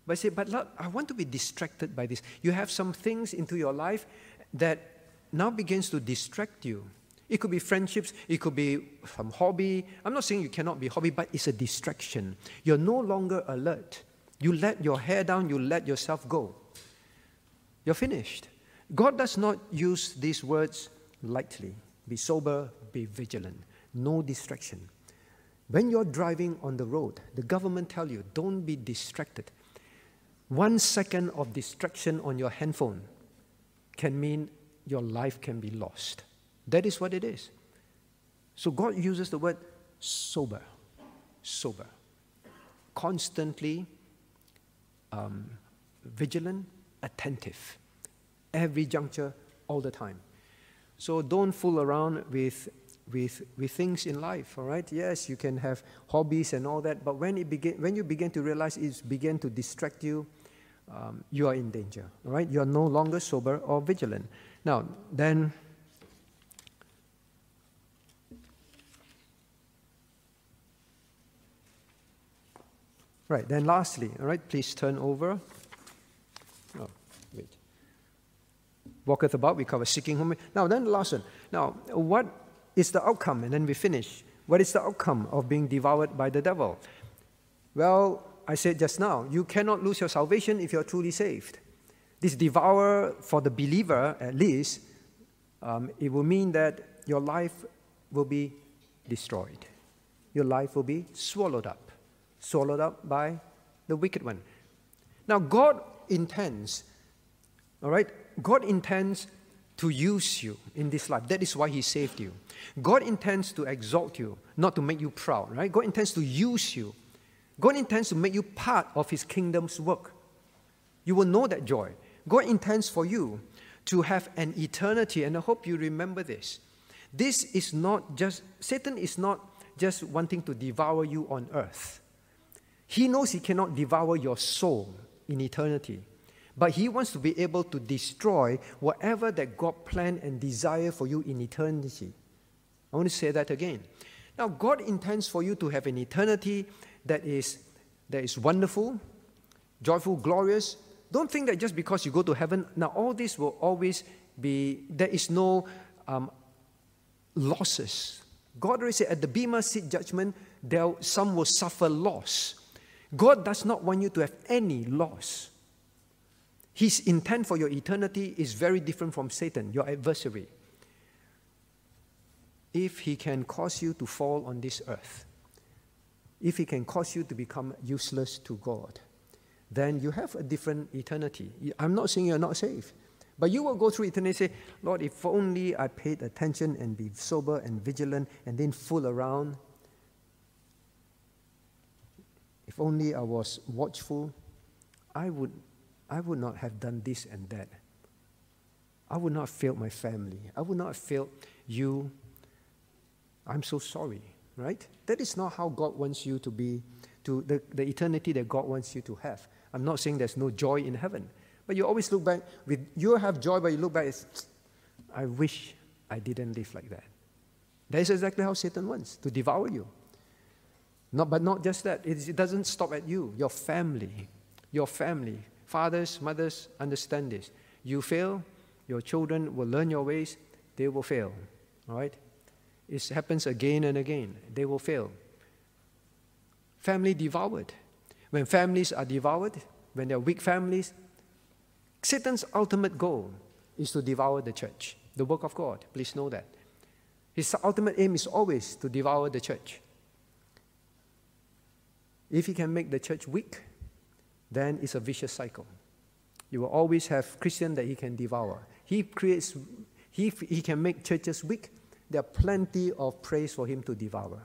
But say, but Lord, I want to be distracted by this. You have some things into your life that now begins to distract you. It could be friendships, it could be some hobby. I'm not saying you cannot be hobby, but it's a distraction. You're no longer alert. You let your hair down, you let yourself go. You're finished. God does not use these words lightly. Be sober, be vigilant. No distraction. When you're driving on the road, the government tell you, don't be distracted. One second of distraction on your handphone can mean your life can be lost. That is what it is. So God uses the word sober, sober, constantly um, vigilant, attentive, every juncture, all the time. So don't fool around with, with, with things in life, all right? Yes, you can have hobbies and all that, but when, it begin, when you begin to realize it's begin to distract you, um, you are in danger, all right? You are no longer sober or vigilant. Now, then, right, then lastly, all right, please turn over. Oh, wait. Walketh about, we cover seeking whom. Now, then the last one. Now, what is the outcome? And then we finish. What is the outcome of being devoured by the devil? Well, I said just now, you cannot lose your salvation if you're truly saved. This devour, for the believer at least, um, it will mean that your life will be destroyed. Your life will be swallowed up, swallowed up by the wicked one. Now, God intends, all right, God intends to use you in this life. That is why He saved you. God intends to exalt you, not to make you proud, right? God intends to use you. God intends to make you part of His kingdom's work. You will know that joy. God intends for you to have an eternity, and I hope you remember this. This is not just, Satan is not just wanting to devour you on earth. He knows he cannot devour your soul in eternity. But He wants to be able to destroy whatever that God planned and desired for you in eternity. I want to say that again. Now, God intends for you to have an eternity that is, that is wonderful, joyful, glorious. Don't think that just because you go to heaven, now all this will always be, there is no um, losses. God already said at the Bema seat judgment, there, some will suffer loss. God does not want you to have any loss. His intent for your eternity is very different from Satan, your adversary. If he can cause you to fall on this earth, if he can cause you to become useless to God, then you have a different eternity. I'm not saying you're not saved, but you will go through eternity and say, Lord, if only I paid attention and be sober and vigilant and didn't fool around. If only I was watchful, I would I would not have done this and that. I would not have failed my family. I would not have failed you. I'm so sorry, right? That is not how God wants you to be, to the, the eternity that God wants you to have. I'm not saying there's no joy in heaven, but you always look back, with, you have joy, but you look back, it's, I wish I didn't live like that. That is exactly how Satan wants to devour you. Not, but not just that, it, it doesn't stop at you, your family. Your family Fathers, mothers, understand this. You fail, your children will learn your ways, they will fail. All right? It happens again and again. They will fail. Family devoured. When families are devoured, when they are weak families, Satan's ultimate goal is to devour the church, the work of God. Please know that. His ultimate aim is always to devour the church. If he can make the church weak, then it's a vicious cycle. You will always have Christians that he can devour. He creates, he, he can make churches weak. There are plenty of praise for him to devour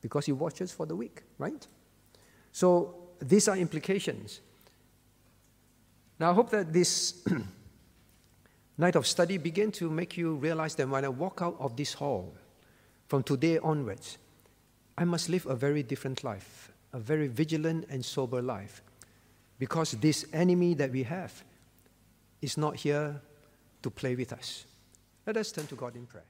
because he watches for the weak, right? So these are implications. Now, I hope that this [clears throat] night of study begin to make you realize that when I walk out of this hall from today onwards, I must live a very different life, a very vigilant and sober life because this enemy that we have is not here to play with us. Let us turn to God in prayer.